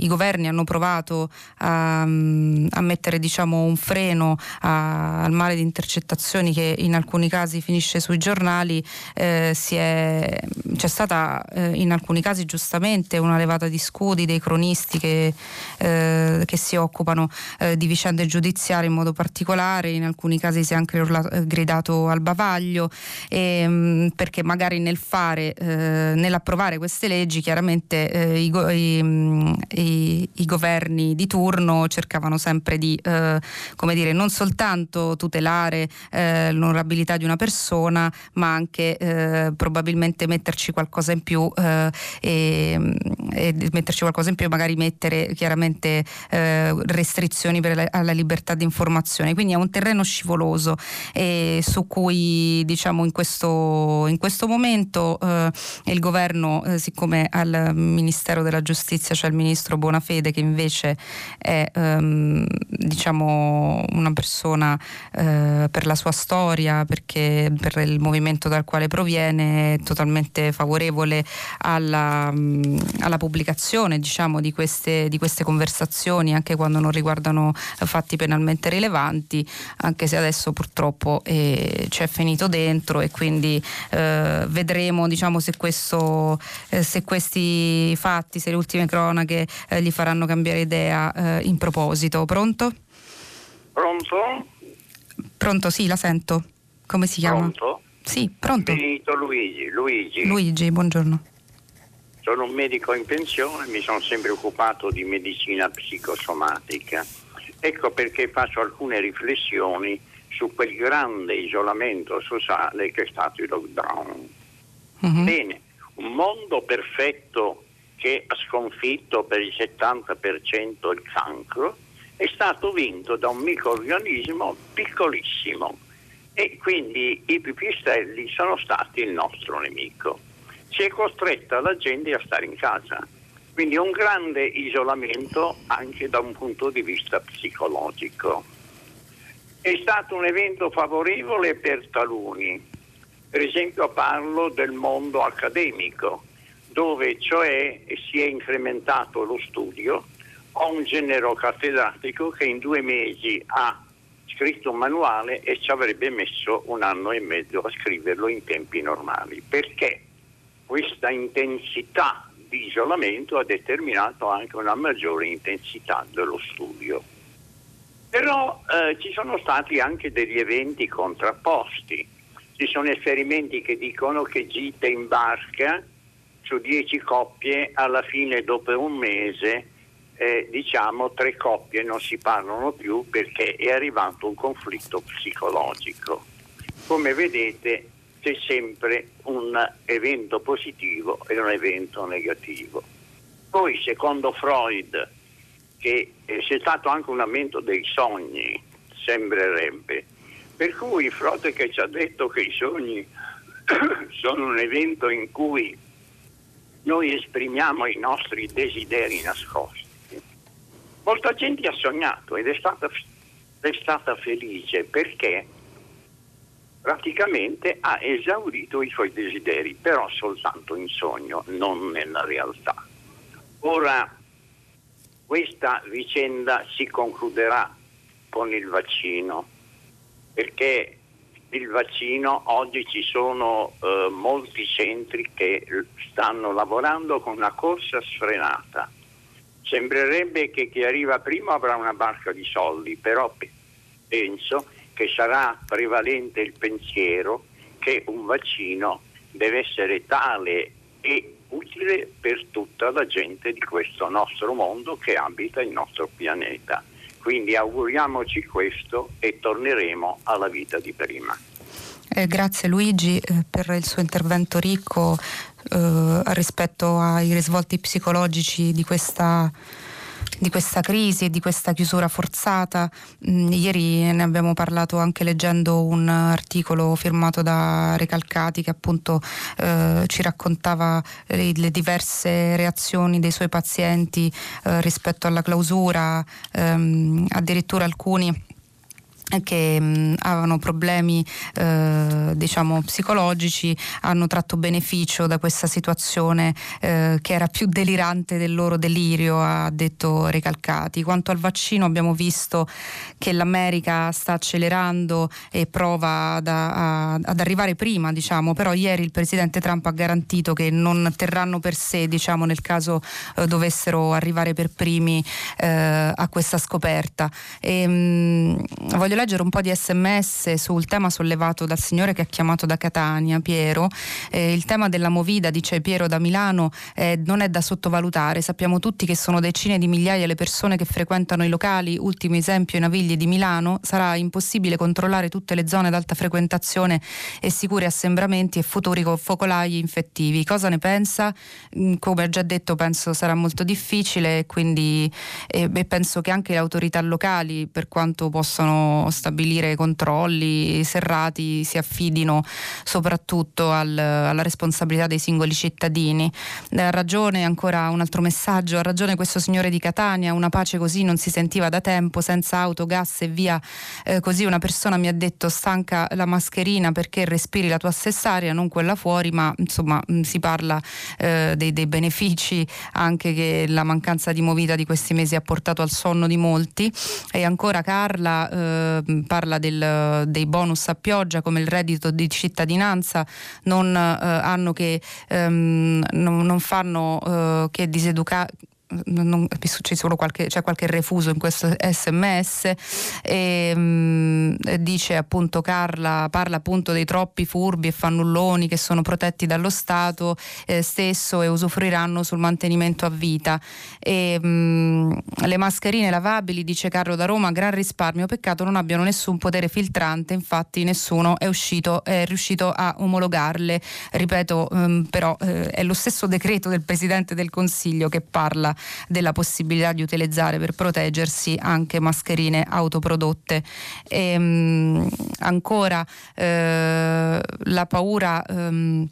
i governi hanno provato a, a mettere diciamo, un freno a, al male di intercettazioni che in alcuni casi finisce sui giornali, eh, è, c'è stata eh, in alcuni casi giustamente una levata di scudi dei cronisti che, eh, che si occupano eh, di vicende giudiziarie in modo particolare, in alcuni casi si è anche urlato, gridato al bavaglio, e, ehm, perché magari nel fare, eh, nell'approvare queste leggi chiaramente eh, i, i, i i, governi di turno cercavano sempre di, eh, come dire, non soltanto tutelare eh, l'onorabilità di una persona, ma anche eh, probabilmente metterci qualcosa in più eh, e, e, metterci qualcosa in più magari mettere chiaramente eh, restrizioni la, alla libertà di informazione. Quindi è un terreno scivoloso su cui diciamo in questo, in questo momento eh, il governo, siccome al Ministero della Giustizia c'è il ministro ministro Bonafede che invece è ehm, diciamo una persona eh, per la sua storia, perché per il movimento dal quale proviene è totalmente favorevole alla, mm, alla pubblicazione diciamo, di, queste, di queste conversazioni anche quando non riguardano fatti penalmente rilevanti, anche se adesso purtroppo eh, è finito dentro e quindi eh, vedremo diciamo, se, questo, eh, se questi fatti, se le ultime cronache eh, gli faranno cambiare idea eh, in proposito. Pronto? Pronto? Pronto, sì, la sento. Come si chiama? Pronto? Sì, pronto. Benito Luigi. Luigi. Luigi, buongiorno. Sono un medico in pensione, mi sono sempre occupato di medicina psicosomatica. Ecco perché faccio alcune riflessioni su quel grande isolamento sociale che è stato il lockdown. Uh-huh. Bene, un mondo perfetto che ha sconfitto per il 70% il cancro è stato vinto da un microorganismo piccolissimo e quindi i pipistrelli sono stati il nostro nemico. Si è costretta la gente a stare in casa, quindi un grande isolamento anche da un punto di vista psicologico. È stato un evento favorevole per taluni, per esempio parlo del mondo accademico, dove cioè si è incrementato lo studio, ho un genero cattedratico che in due mesi ha scritto un manuale e ci avrebbe messo un anno e mezzo a scriverlo in tempi normali. Perché questa intensità di isolamento ha determinato anche una maggiore intensità dello studio. Però eh, ci sono stati anche degli eventi contrapposti. Ci sono esperimenti che dicono che gite in barca su dieci coppie alla fine dopo un mese eh, diciamo tre coppie non si parlano più perché è arrivato un conflitto psicologico. Come vedete c'è sempre un evento positivo e un evento negativo. Poi secondo Freud che eh, c'è stato anche un aumento dei sogni, sembrerebbe, per cui Freud che ci ha detto che i sogni sono un evento in cui noi esprimiamo i nostri desideri nascosti Molta gente ha sognato ed è stata, è stata felice perché praticamente ha esaurito i suoi desideri, però soltanto in sogno, non nella realtà. Ora, questa vicenda si concluderà con il vaccino, perché il vaccino oggi ci sono eh, molti centri che stanno lavorando con una corsa sfrenata Sembrerebbe che chi arriva prima avrà una barca di soldi, però penso che sarà prevalente il pensiero che un vaccino deve essere tale e utile per tutta la gente di questo nostro mondo che abita il nostro pianeta. Quindi auguriamoci questo e torneremo alla vita di prima. Eh, grazie Luigi eh, per il suo intervento ricco eh, rispetto ai risvolti psicologici di questa di questa crisi e di questa chiusura forzata. Mm, ieri ne abbiamo parlato anche leggendo un articolo firmato da Recalcati che appunto eh, ci raccontava le, le, diverse reazioni dei suoi pazienti eh, rispetto alla clausura, ehm, addirittura alcuni che mh, avevano problemi eh, diciamo psicologici hanno tratto beneficio da questa situazione eh, che era più delirante del loro delirio ha detto Recalcati. Quanto al vaccino abbiamo visto che l'America sta accelerando e prova ad, a, ad arrivare prima diciamo però ieri il presidente Trump ha garantito che non terranno per sé diciamo nel caso eh, dovessero arrivare per primi eh, a questa scoperta. E, mh, voglio leggere un po' di sms sul tema sollevato dal signore che ha chiamato da Catania, Piero. Eh, il tema della movida, dice Piero da Milano, eh, non è da sottovalutare. Sappiamo tutti che sono decine di migliaia le persone che frequentano i locali. Ultimo esempio, i Navigli di Milano. Sarà impossibile controllare tutte le zone ad alta frequentazione e sicuri assembramenti e futuri focolai infettivi. Cosa ne pensa? Mm, come ho già detto, penso sarà molto difficile quindi, e, e penso che anche le autorità locali, per quanto possono stabilire controlli serrati si affidino soprattutto al, alla responsabilità dei singoli cittadini. Ha ragione, ancora un altro messaggio, ha ragione questo signore di Catania, una pace così non si sentiva da tempo, senza auto, gas e via. Eh, così una persona mi ha detto stanca la mascherina perché respiri la tua stessa aria, non quella fuori, ma insomma mm, si parla eh, dei, dei benefici anche che la mancanza di movita di questi mesi ha portato al sonno di molti. E ancora Carla, eh, eh, parla del, dei bonus a pioggia come il reddito di cittadinanza non, eh, hanno che, ehm, non, non fanno eh, che diseducare non, c'è solo qualche, c'è qualche refuso in questo sms e, mh, dice appunto Carla parla appunto dei troppi furbi e fannulloni che sono protetti dallo Stato eh, stesso e usufruiranno sul mantenimento a vita. E, mh, le mascherine lavabili dice Carlo da Roma gran risparmio. Peccato non abbiano nessun potere filtrante infatti nessuno è uscito è riuscito a omologarle. Ripeto mh, però eh, è lo stesso decreto del Presidente del Consiglio che parla della possibilità di utilizzare per proteggersi anche mascherine autoprodotte. E, ehm, mh, ancora eh, la paura. Ehm,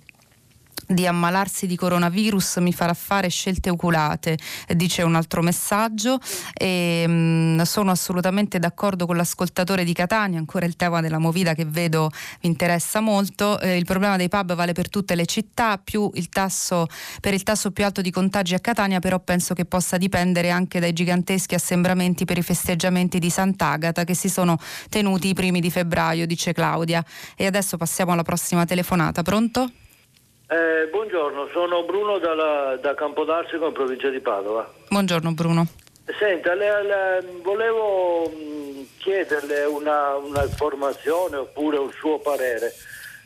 di ammalarsi di coronavirus mi farà fare scelte oculate, dice un altro messaggio. E, mh, mm, sono assolutamente d'accordo con l'ascoltatore di Catania, ancora il tema della movida che vedo mi interessa molto. Eh, il problema dei pub vale per tutte le città, più il tasso, per il tasso più alto di contagi a Catania, però penso che possa dipendere anche dai giganteschi assembramenti per i festeggiamenti di Sant'Agata che si sono tenuti i primi di febbraio, dice Claudia. E adesso passiamo alla prossima telefonata. Pronto? Eh, buongiorno, sono Bruno dalla, da Campodarsico in provincia di Padova. Buongiorno Bruno. Senta, le, le, volevo mh, chiederle una, una, informazione oppure un suo parere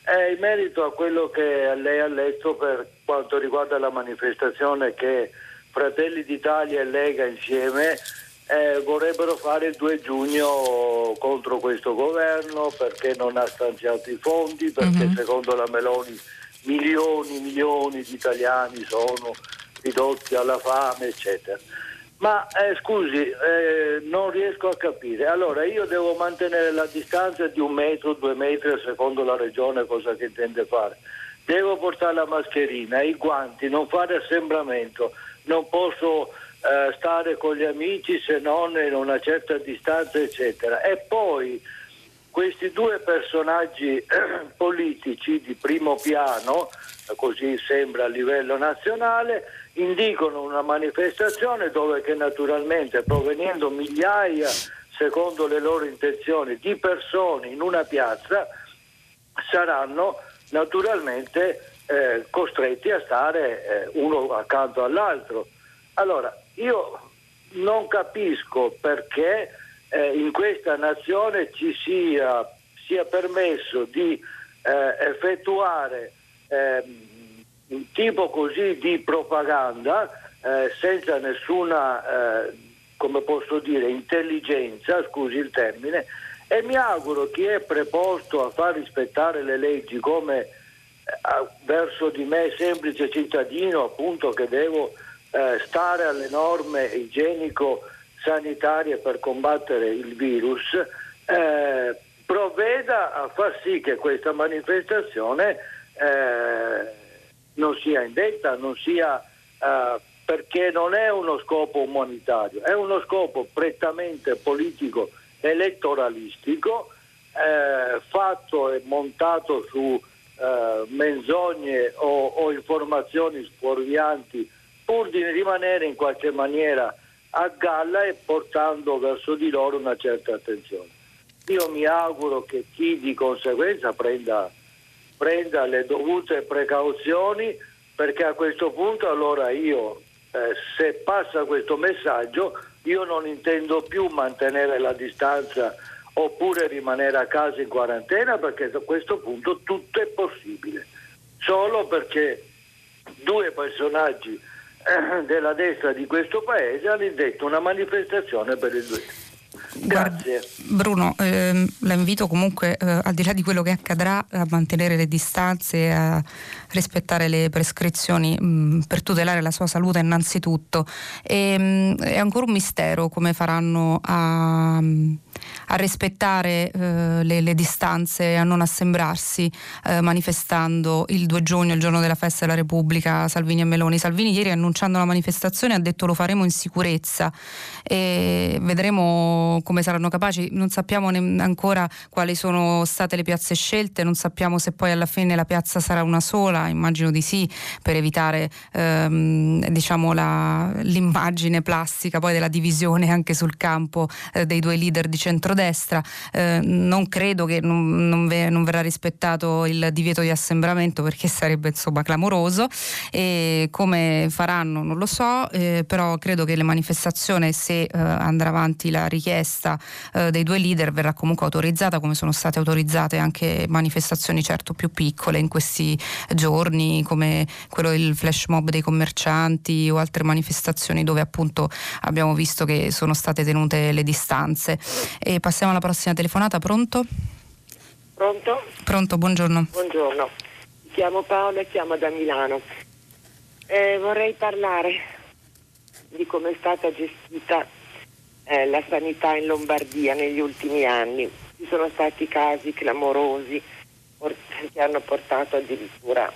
eh, in merito a quello che lei ha letto per quanto riguarda la manifestazione che Fratelli d'Italia e Lega insieme eh, vorrebbero fare il 2 giugno contro questo governo perché non ha stanziato i fondi, perché mm-hmm. secondo la Meloni milioni e milioni di italiani sono ridotti alla fame, eccetera. Ma eh, scusi, eh, non riesco a capire. Allora io devo mantenere la distanza di un metro, due metri, secondo la regione cosa che intende fare. Devo portare la mascherina, i guanti, non fare assembramento, non posso eh, stare con gli amici se non in una certa distanza, eccetera. E poi questi due personaggi politici di primo piano, così sembra a livello nazionale, indicano una manifestazione dove che naturalmente provenendo migliaia, secondo le loro intenzioni, di persone in una piazza, saranno naturalmente eh, costretti a stare eh, uno accanto all'altro. Allora, io non capisco perché eh, in questa nazione ci sia, sia permesso di eh, effettuare eh, un tipo così di propaganda eh, senza nessuna, eh, come posso dire, intelligenza, scusi il termine, e mi auguro chi è preposto a far rispettare le leggi come eh, verso di me semplice cittadino appunto che devo stare alle norme igienico sanitarie per combattere il virus eh, provveda a far sì che questa manifestazione eh, non sia indetta, non sia eh, perché non è uno scopo umanitario, è uno scopo prettamente politico elettoralistico eh, fatto e montato su eh, menzogne o, o informazioni fuorvianti pur di rimanere in qualche maniera a galla e portando verso di loro una certa attenzione. Io mi auguro che chi di conseguenza prenda, prenda le dovute precauzioni perché a questo punto allora io, eh, se passa questo messaggio, io non intendo più mantenere la distanza oppure rimanere a casa in quarantena perché a questo punto tutto è possibile. Solo perché due personaggi della destra di questo paese hanno indetto una manifestazione per il 2. Grazie. Bruno, ehm, la invito comunque, eh, al di là di quello che accadrà, a mantenere le distanze, a rispettare le prescrizioni mh, mm, per tutelare la sua salute innanzitutto. E, mh, è ancora un mistero come faranno a, a rispettare eh, le, le, distanze a non assembrarsi eh, manifestando il 2 giugno, il giorno della festa della Repubblica, Salvini e Meloni. Salvini ieri annunciando la manifestazione ha detto lo faremo in sicurezza e vedremo come saranno capaci, non sappiamo ancora quali sono state le piazze scelte, non sappiamo se poi alla fine la piazza sarà una sola, immagino di sì, per evitare ehm, diciamo la, l'immagine plastica poi della divisione anche sul campo eh, dei due leader di centrodestra. Eh, non credo che non, non, ve, non, verrà rispettato il divieto di assembramento perché sarebbe insomma clamoroso e come faranno non lo so, eh, però credo che le manifestazioni se eh, andrà avanti la richiesta eh, dei due leader verrà comunque autorizzata come sono state autorizzate anche manifestazioni certo più piccole in questi giorni come quello del flash mob dei commercianti o altre manifestazioni dove appunto abbiamo visto che sono state tenute le distanze. E passiamo alla prossima telefonata, pronto? Pronto? Pronto, buongiorno. Buongiorno, mi chiamo Paola e chiamo da Milano. Eh, vorrei parlare di come è stata gestita eh, la sanità in Lombardia negli ultimi anni. Ci sono stati casi clamorosi che hanno portato addirittura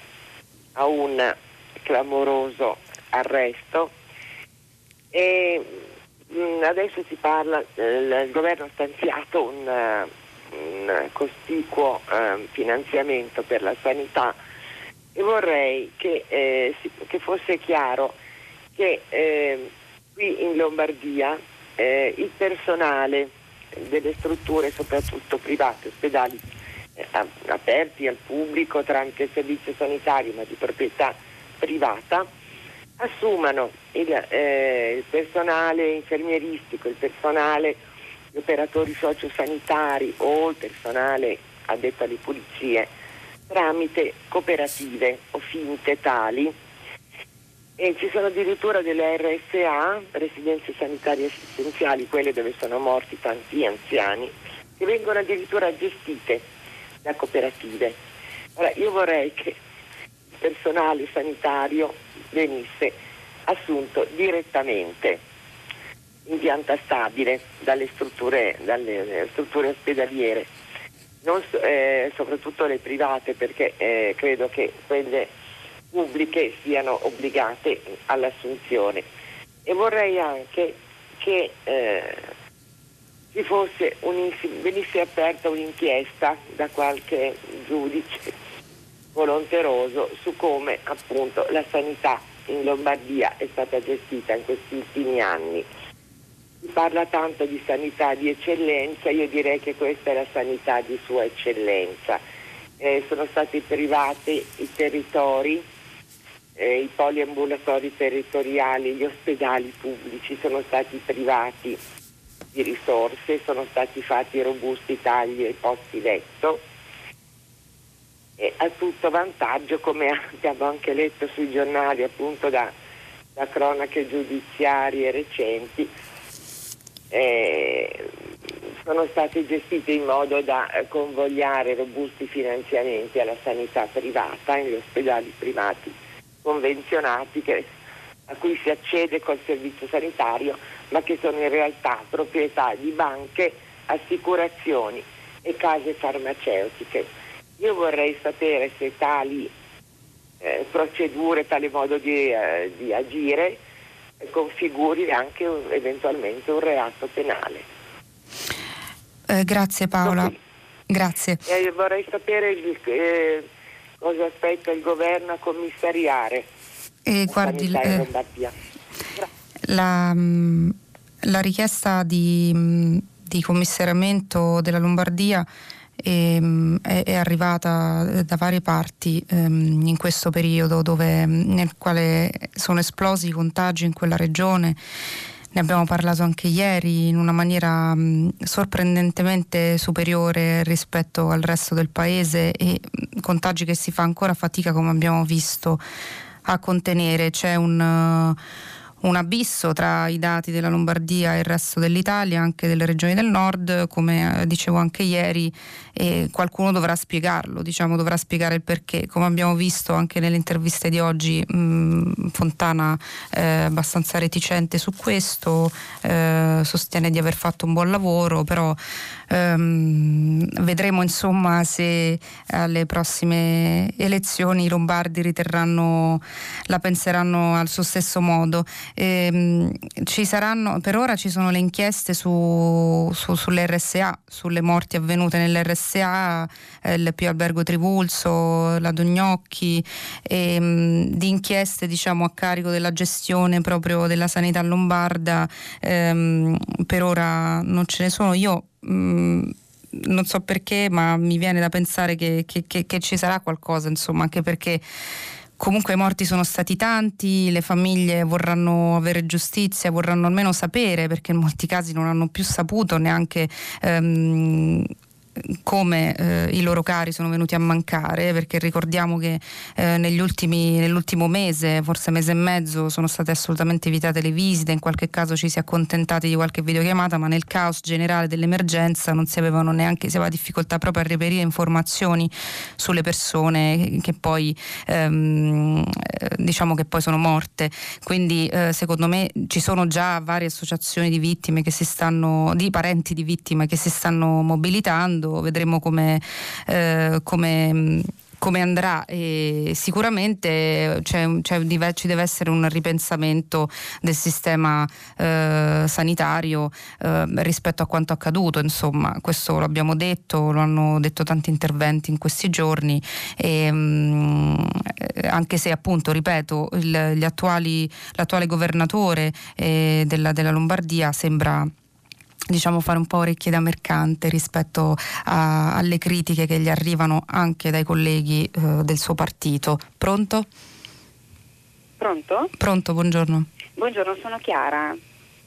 a un clamoroso arresto e mm, adesso si parla, eh, il governo ha stanziato un, un cospicuo eh, finanziamento per la sanità e vorrei che, eh, che fosse chiaro che eh, qui in Lombardia eh, il personale delle strutture, soprattutto private, ospedali eh, aperti al pubblico tramite servizio sanitario ma di proprietà privata, assumano il, eh, il personale infermieristico, il personale gli operatori sociosanitari o il personale addetto alle pulizie tramite cooperative o finte tali e ci sono addirittura delle RSA, residenze sanitarie assistenziali, quelle dove sono morti tanti anziani, che vengono addirittura gestite da cooperative. Ora, io vorrei che il personale sanitario venisse assunto direttamente in pianta stabile dalle strutture, dalle strutture ospedaliere, non, eh, soprattutto le private perché eh, credo che quelle pubbliche siano obbligate all'assunzione. E vorrei anche che eh, fosse venisse aperta un'inchiesta da qualche giudice volonteroso su come appunto la sanità in Lombardia è stata gestita in questi ultimi anni. Si parla tanto di sanità di eccellenza, io direi che questa è la sanità di sua eccellenza. Eh, sono stati privati i territori, eh, i poliambulatori territoriali, gli ospedali pubblici sono stati privati di risorse, sono stati fatti robusti tagli ai posti letto e a tutto vantaggio, come abbiamo anche letto sui giornali appunto da, da cronache giudiziarie recenti, eh, sono state gestite in modo da convogliare robusti finanziamenti alla sanità privata, negli ospedali privati convenzionati che, a cui si accede col servizio sanitario, ma che sono in realtà proprietà di banche, assicurazioni e case farmaceutiche. Io vorrei sapere se tali eh, procedure, tale modo di, eh, di agire eh, configuri anche un, eventualmente un reato penale. Eh, grazie Paola. Grazie. vorrei sapere il, eh, cosa aspetta il governo a commissariare e la guardi, Lombardia. La, mm, la richiesta di, mm, di commissariamento della Lombardia e, è, è, arrivata da varie parti ehm, in questo periodo dove, nel quale sono esplosi i contagi in quella regione. Ne abbiamo parlato anche ieri in una maniera mh, sorprendentemente superiore rispetto al resto del paese e mh, contagi che si fa ancora fatica, come abbiamo visto, a contenere. C'è un. Uh, un abisso tra i dati della Lombardia e il resto dell'Italia, anche delle regioni del nord, come eh, dicevo anche ieri, e qualcuno dovrà spiegarlo, diciamo, dovrà spiegare il perché. Come abbiamo visto anche nelle interviste di oggi, mh, mm, Fontana è abbastanza reticente su questo, eh, sostiene di aver fatto un buon lavoro, però ehm, vedremo insomma se alle prossime elezioni i lombardi riterranno, la penseranno al suo stesso modo. ehm, saranno, per ora ci sono le inchieste su, su, sulle RSA, sulle morti avvenute nell'RSA, eh, il Pio Albergo Trivulso, la Dognocchi, ehm, di inchieste diciamo, a carico della gestione proprio della sanità lombarda, ehm, per ora non ce ne sono. Io mm, non so perché, ma mi viene da pensare che, che, che, che ci sarà qualcosa, insomma, anche perché comunque i morti sono stati tanti, le famiglie vorranno avere giustizia, vorranno almeno sapere, perché in molti casi non hanno più saputo neanche ehm, come eh, i loro cari sono venuti a mancare, perché ricordiamo che eh, ultimi, nell'ultimo mese, forse mese e mezzo, sono state assolutamente evitate le visite, in qualche caso ci si è accontentati di qualche videochiamata, ma nel caos generale dell'emergenza non si avevano neanche, si aveva difficoltà proprio a reperire informazioni sulle persone che poi ehm, eh, diciamo che poi sono morte. Quindi eh, secondo me ci sono già varie associazioni di vittime che si stanno, di parenti di vittime che si stanno mobilitando vedremo come, eh, come come andrà. E sicuramente c'è, c'è, ci deve essere un ripensamento del sistema eh, sanitario eh, rispetto a quanto accaduto, insomma. Questo lo abbiamo detto, lo hanno detto tanti interventi in questi giorni. E, mh, mm, anche se appunto ripeto il, attuali, l'attuale governatore eh, della, della Lombardia sembra diciamo fare un po' orecchie da mercante rispetto a, alle critiche che gli arrivano anche dai colleghi eh, del suo partito. Pronto? Pronto? Pronto, buongiorno. Buongiorno, sono Chiara.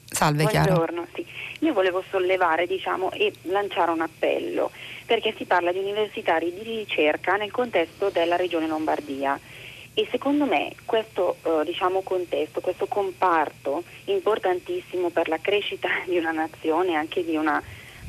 Salve Chiara. Buongiorno, sì. Io volevo sollevare diciamo, e lanciare un appello perché si parla di universitari di ricerca nel contesto della regione Lombardia e secondo me questo eh, diciamo, contesto, questo comparto importantissimo per la crescita di una nazione, anche di una,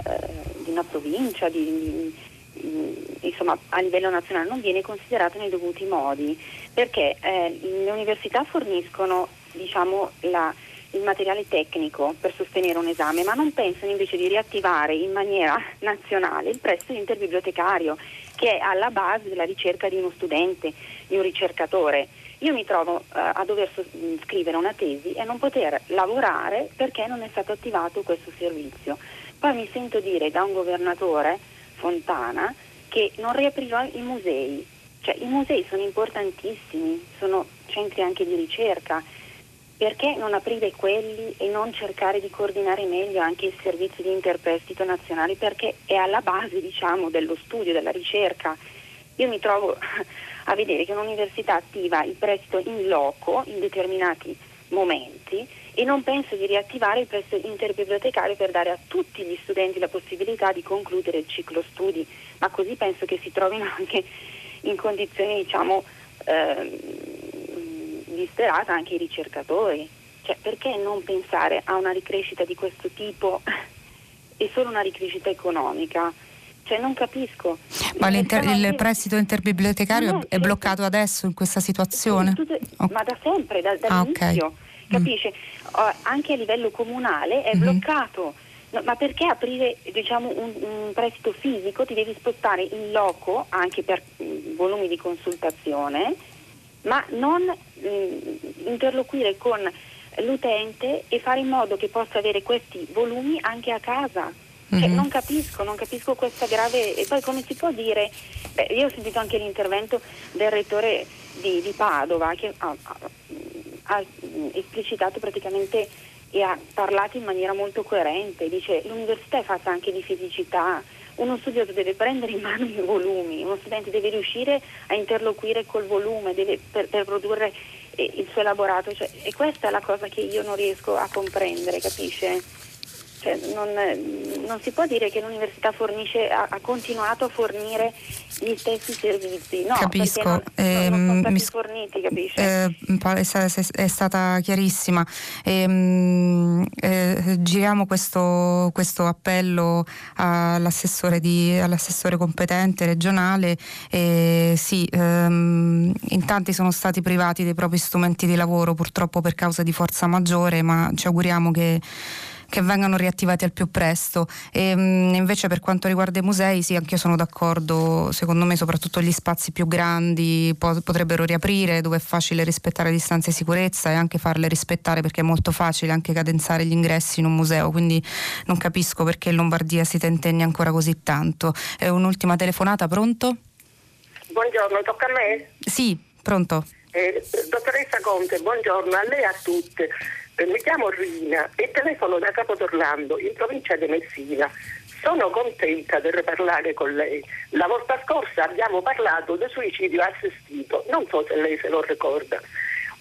eh, di una provincia, di, di, insomma, a livello nazionale, non viene considerato nei dovuti modi, perché eh, le università forniscono diciamo, la, il materiale tecnico per sostenere un esame, ma non pensano invece di riattivare in maniera nazionale il prestito interbibliotecario che è alla base della ricerca di uno studente, di un ricercatore. Io mi trovo uh, a dover mm, scrivere una tesi e non poter lavorare perché non è stato attivato questo servizio. Poi mi sento dire da un governatore, Fontana, che non riaprirò i musei. Cioè, I musei sono importantissimi, sono centri anche di ricerca perché non aprire quelli e non cercare di coordinare meglio anche il servizio di interprestito nazionale? Perché è alla base diciamo, dello studio, della ricerca. Io mi trovo a vedere che un'università attiva il prestito in loco in determinati momenti e non penso di riattivare il prestito interbibliotecario per dare a tutti gli studenti la possibilità di concludere il ciclo studi, ma così penso che si trovino anche in condizioni diciamo, eh, disperata anche i ricercatori. Cioè, perché non pensare a una ricrescita di questo tipo e solo una ricrescita economica? Cioè, non capisco. Ma il prestito interbibliotecario no, è bloccato adesso in questa situazione? Sì, tutto, okay. Ma da sempre, da, dall'inizio. Ah, okay. Capisce? Mm. anche a livello comunale è mm-hmm. bloccato. No, ma perché aprire diciamo, un, un, prestito fisico? Ti devi spostare in loco anche per mm, volumi di consultazione ma non mh, mm, interloquire con l'utente e fare in modo che possa avere questi volumi anche a casa. Cioè, mm-hmm. non capisco, non capisco questa grave... E poi come si può dire... Beh, io ho sentito anche l'intervento del rettore di, di Padova che ha, ha, ha, esplicitato praticamente e ha parlato in maniera molto coerente. Dice l'università è fatta anche di fisicità, uno studioso deve prendere in mano i volumi, uno studente deve riuscire a interloquire col volume deve, per, per, produrre eh, il suo elaborato cioè, e questa è la cosa che io non riesco a comprendere, capisce? Cioè, non, non, si può dire che l'università fornisce, ha, ha, continuato a fornire gli stessi servizi, no, capisco. Non, eh, non sono stati forniti, capisce? Eh, è, stata chiarissima. Eh, eh, giriamo questo, questo, appello all'assessore, di, all'assessore competente regionale. sì, ehm, in tanti sono stati privati dei propri strumenti di lavoro, purtroppo per causa di forza maggiore, ma ci auguriamo che che vengano riattivati al più presto. E, mh, invece per quanto riguarda i musei, sì, anche io sono d'accordo, secondo me soprattutto gli spazi più grandi po- potrebbero riaprire dove è facile rispettare le distanze di sicurezza e anche farle rispettare perché è molto facile anche cadenzare gli ingressi in un museo, quindi non capisco perché in Lombardia si tentenni ancora così tanto. Eh, un'ultima telefonata, pronto? Buongiorno, tocca a me? Sì, pronto. Eh, dottoressa Conte, buongiorno a lei e a tutte. Eh, mi chiamo Rina e telefono da Capodorlando, in provincia di Messina. Sono contenta di parlare con lei. La volta scorsa abbiamo parlato del suicidio assistito, non so se lei se lo ricorda.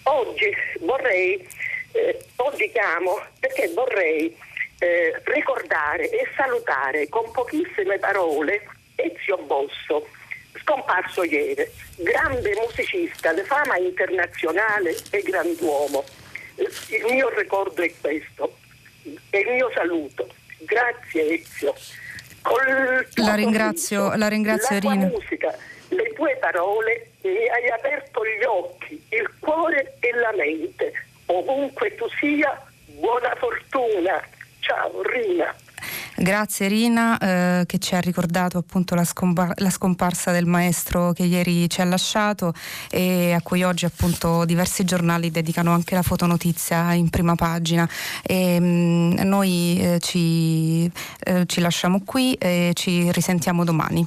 Oggi vorrei, eh, oggi chiamo perché vorrei eh, ricordare e salutare con pochissime parole Ezio Bosso scomparso ieri, grande musicista di fama internazionale e grand'uomo. Il mio ricordo è questo e il mio saluto. Grazie Ezio. La ringrazio, sorriso, la ringrazio la Irina. musica, le tue parole mi hai aperto gli occhi, il cuore e la mente. Ovunque tu sia, buona fortuna. Ciao Rina. Grazie Rina eh, che ci ha ricordato appunto la, scompa- la, scomparsa del maestro che ieri ci ha lasciato e a cui oggi appunto diversi giornali dedicano anche la fotonotizia in prima pagina. E, mh, mm, noi eh, ci, eh, ci lasciamo qui e ci risentiamo domani.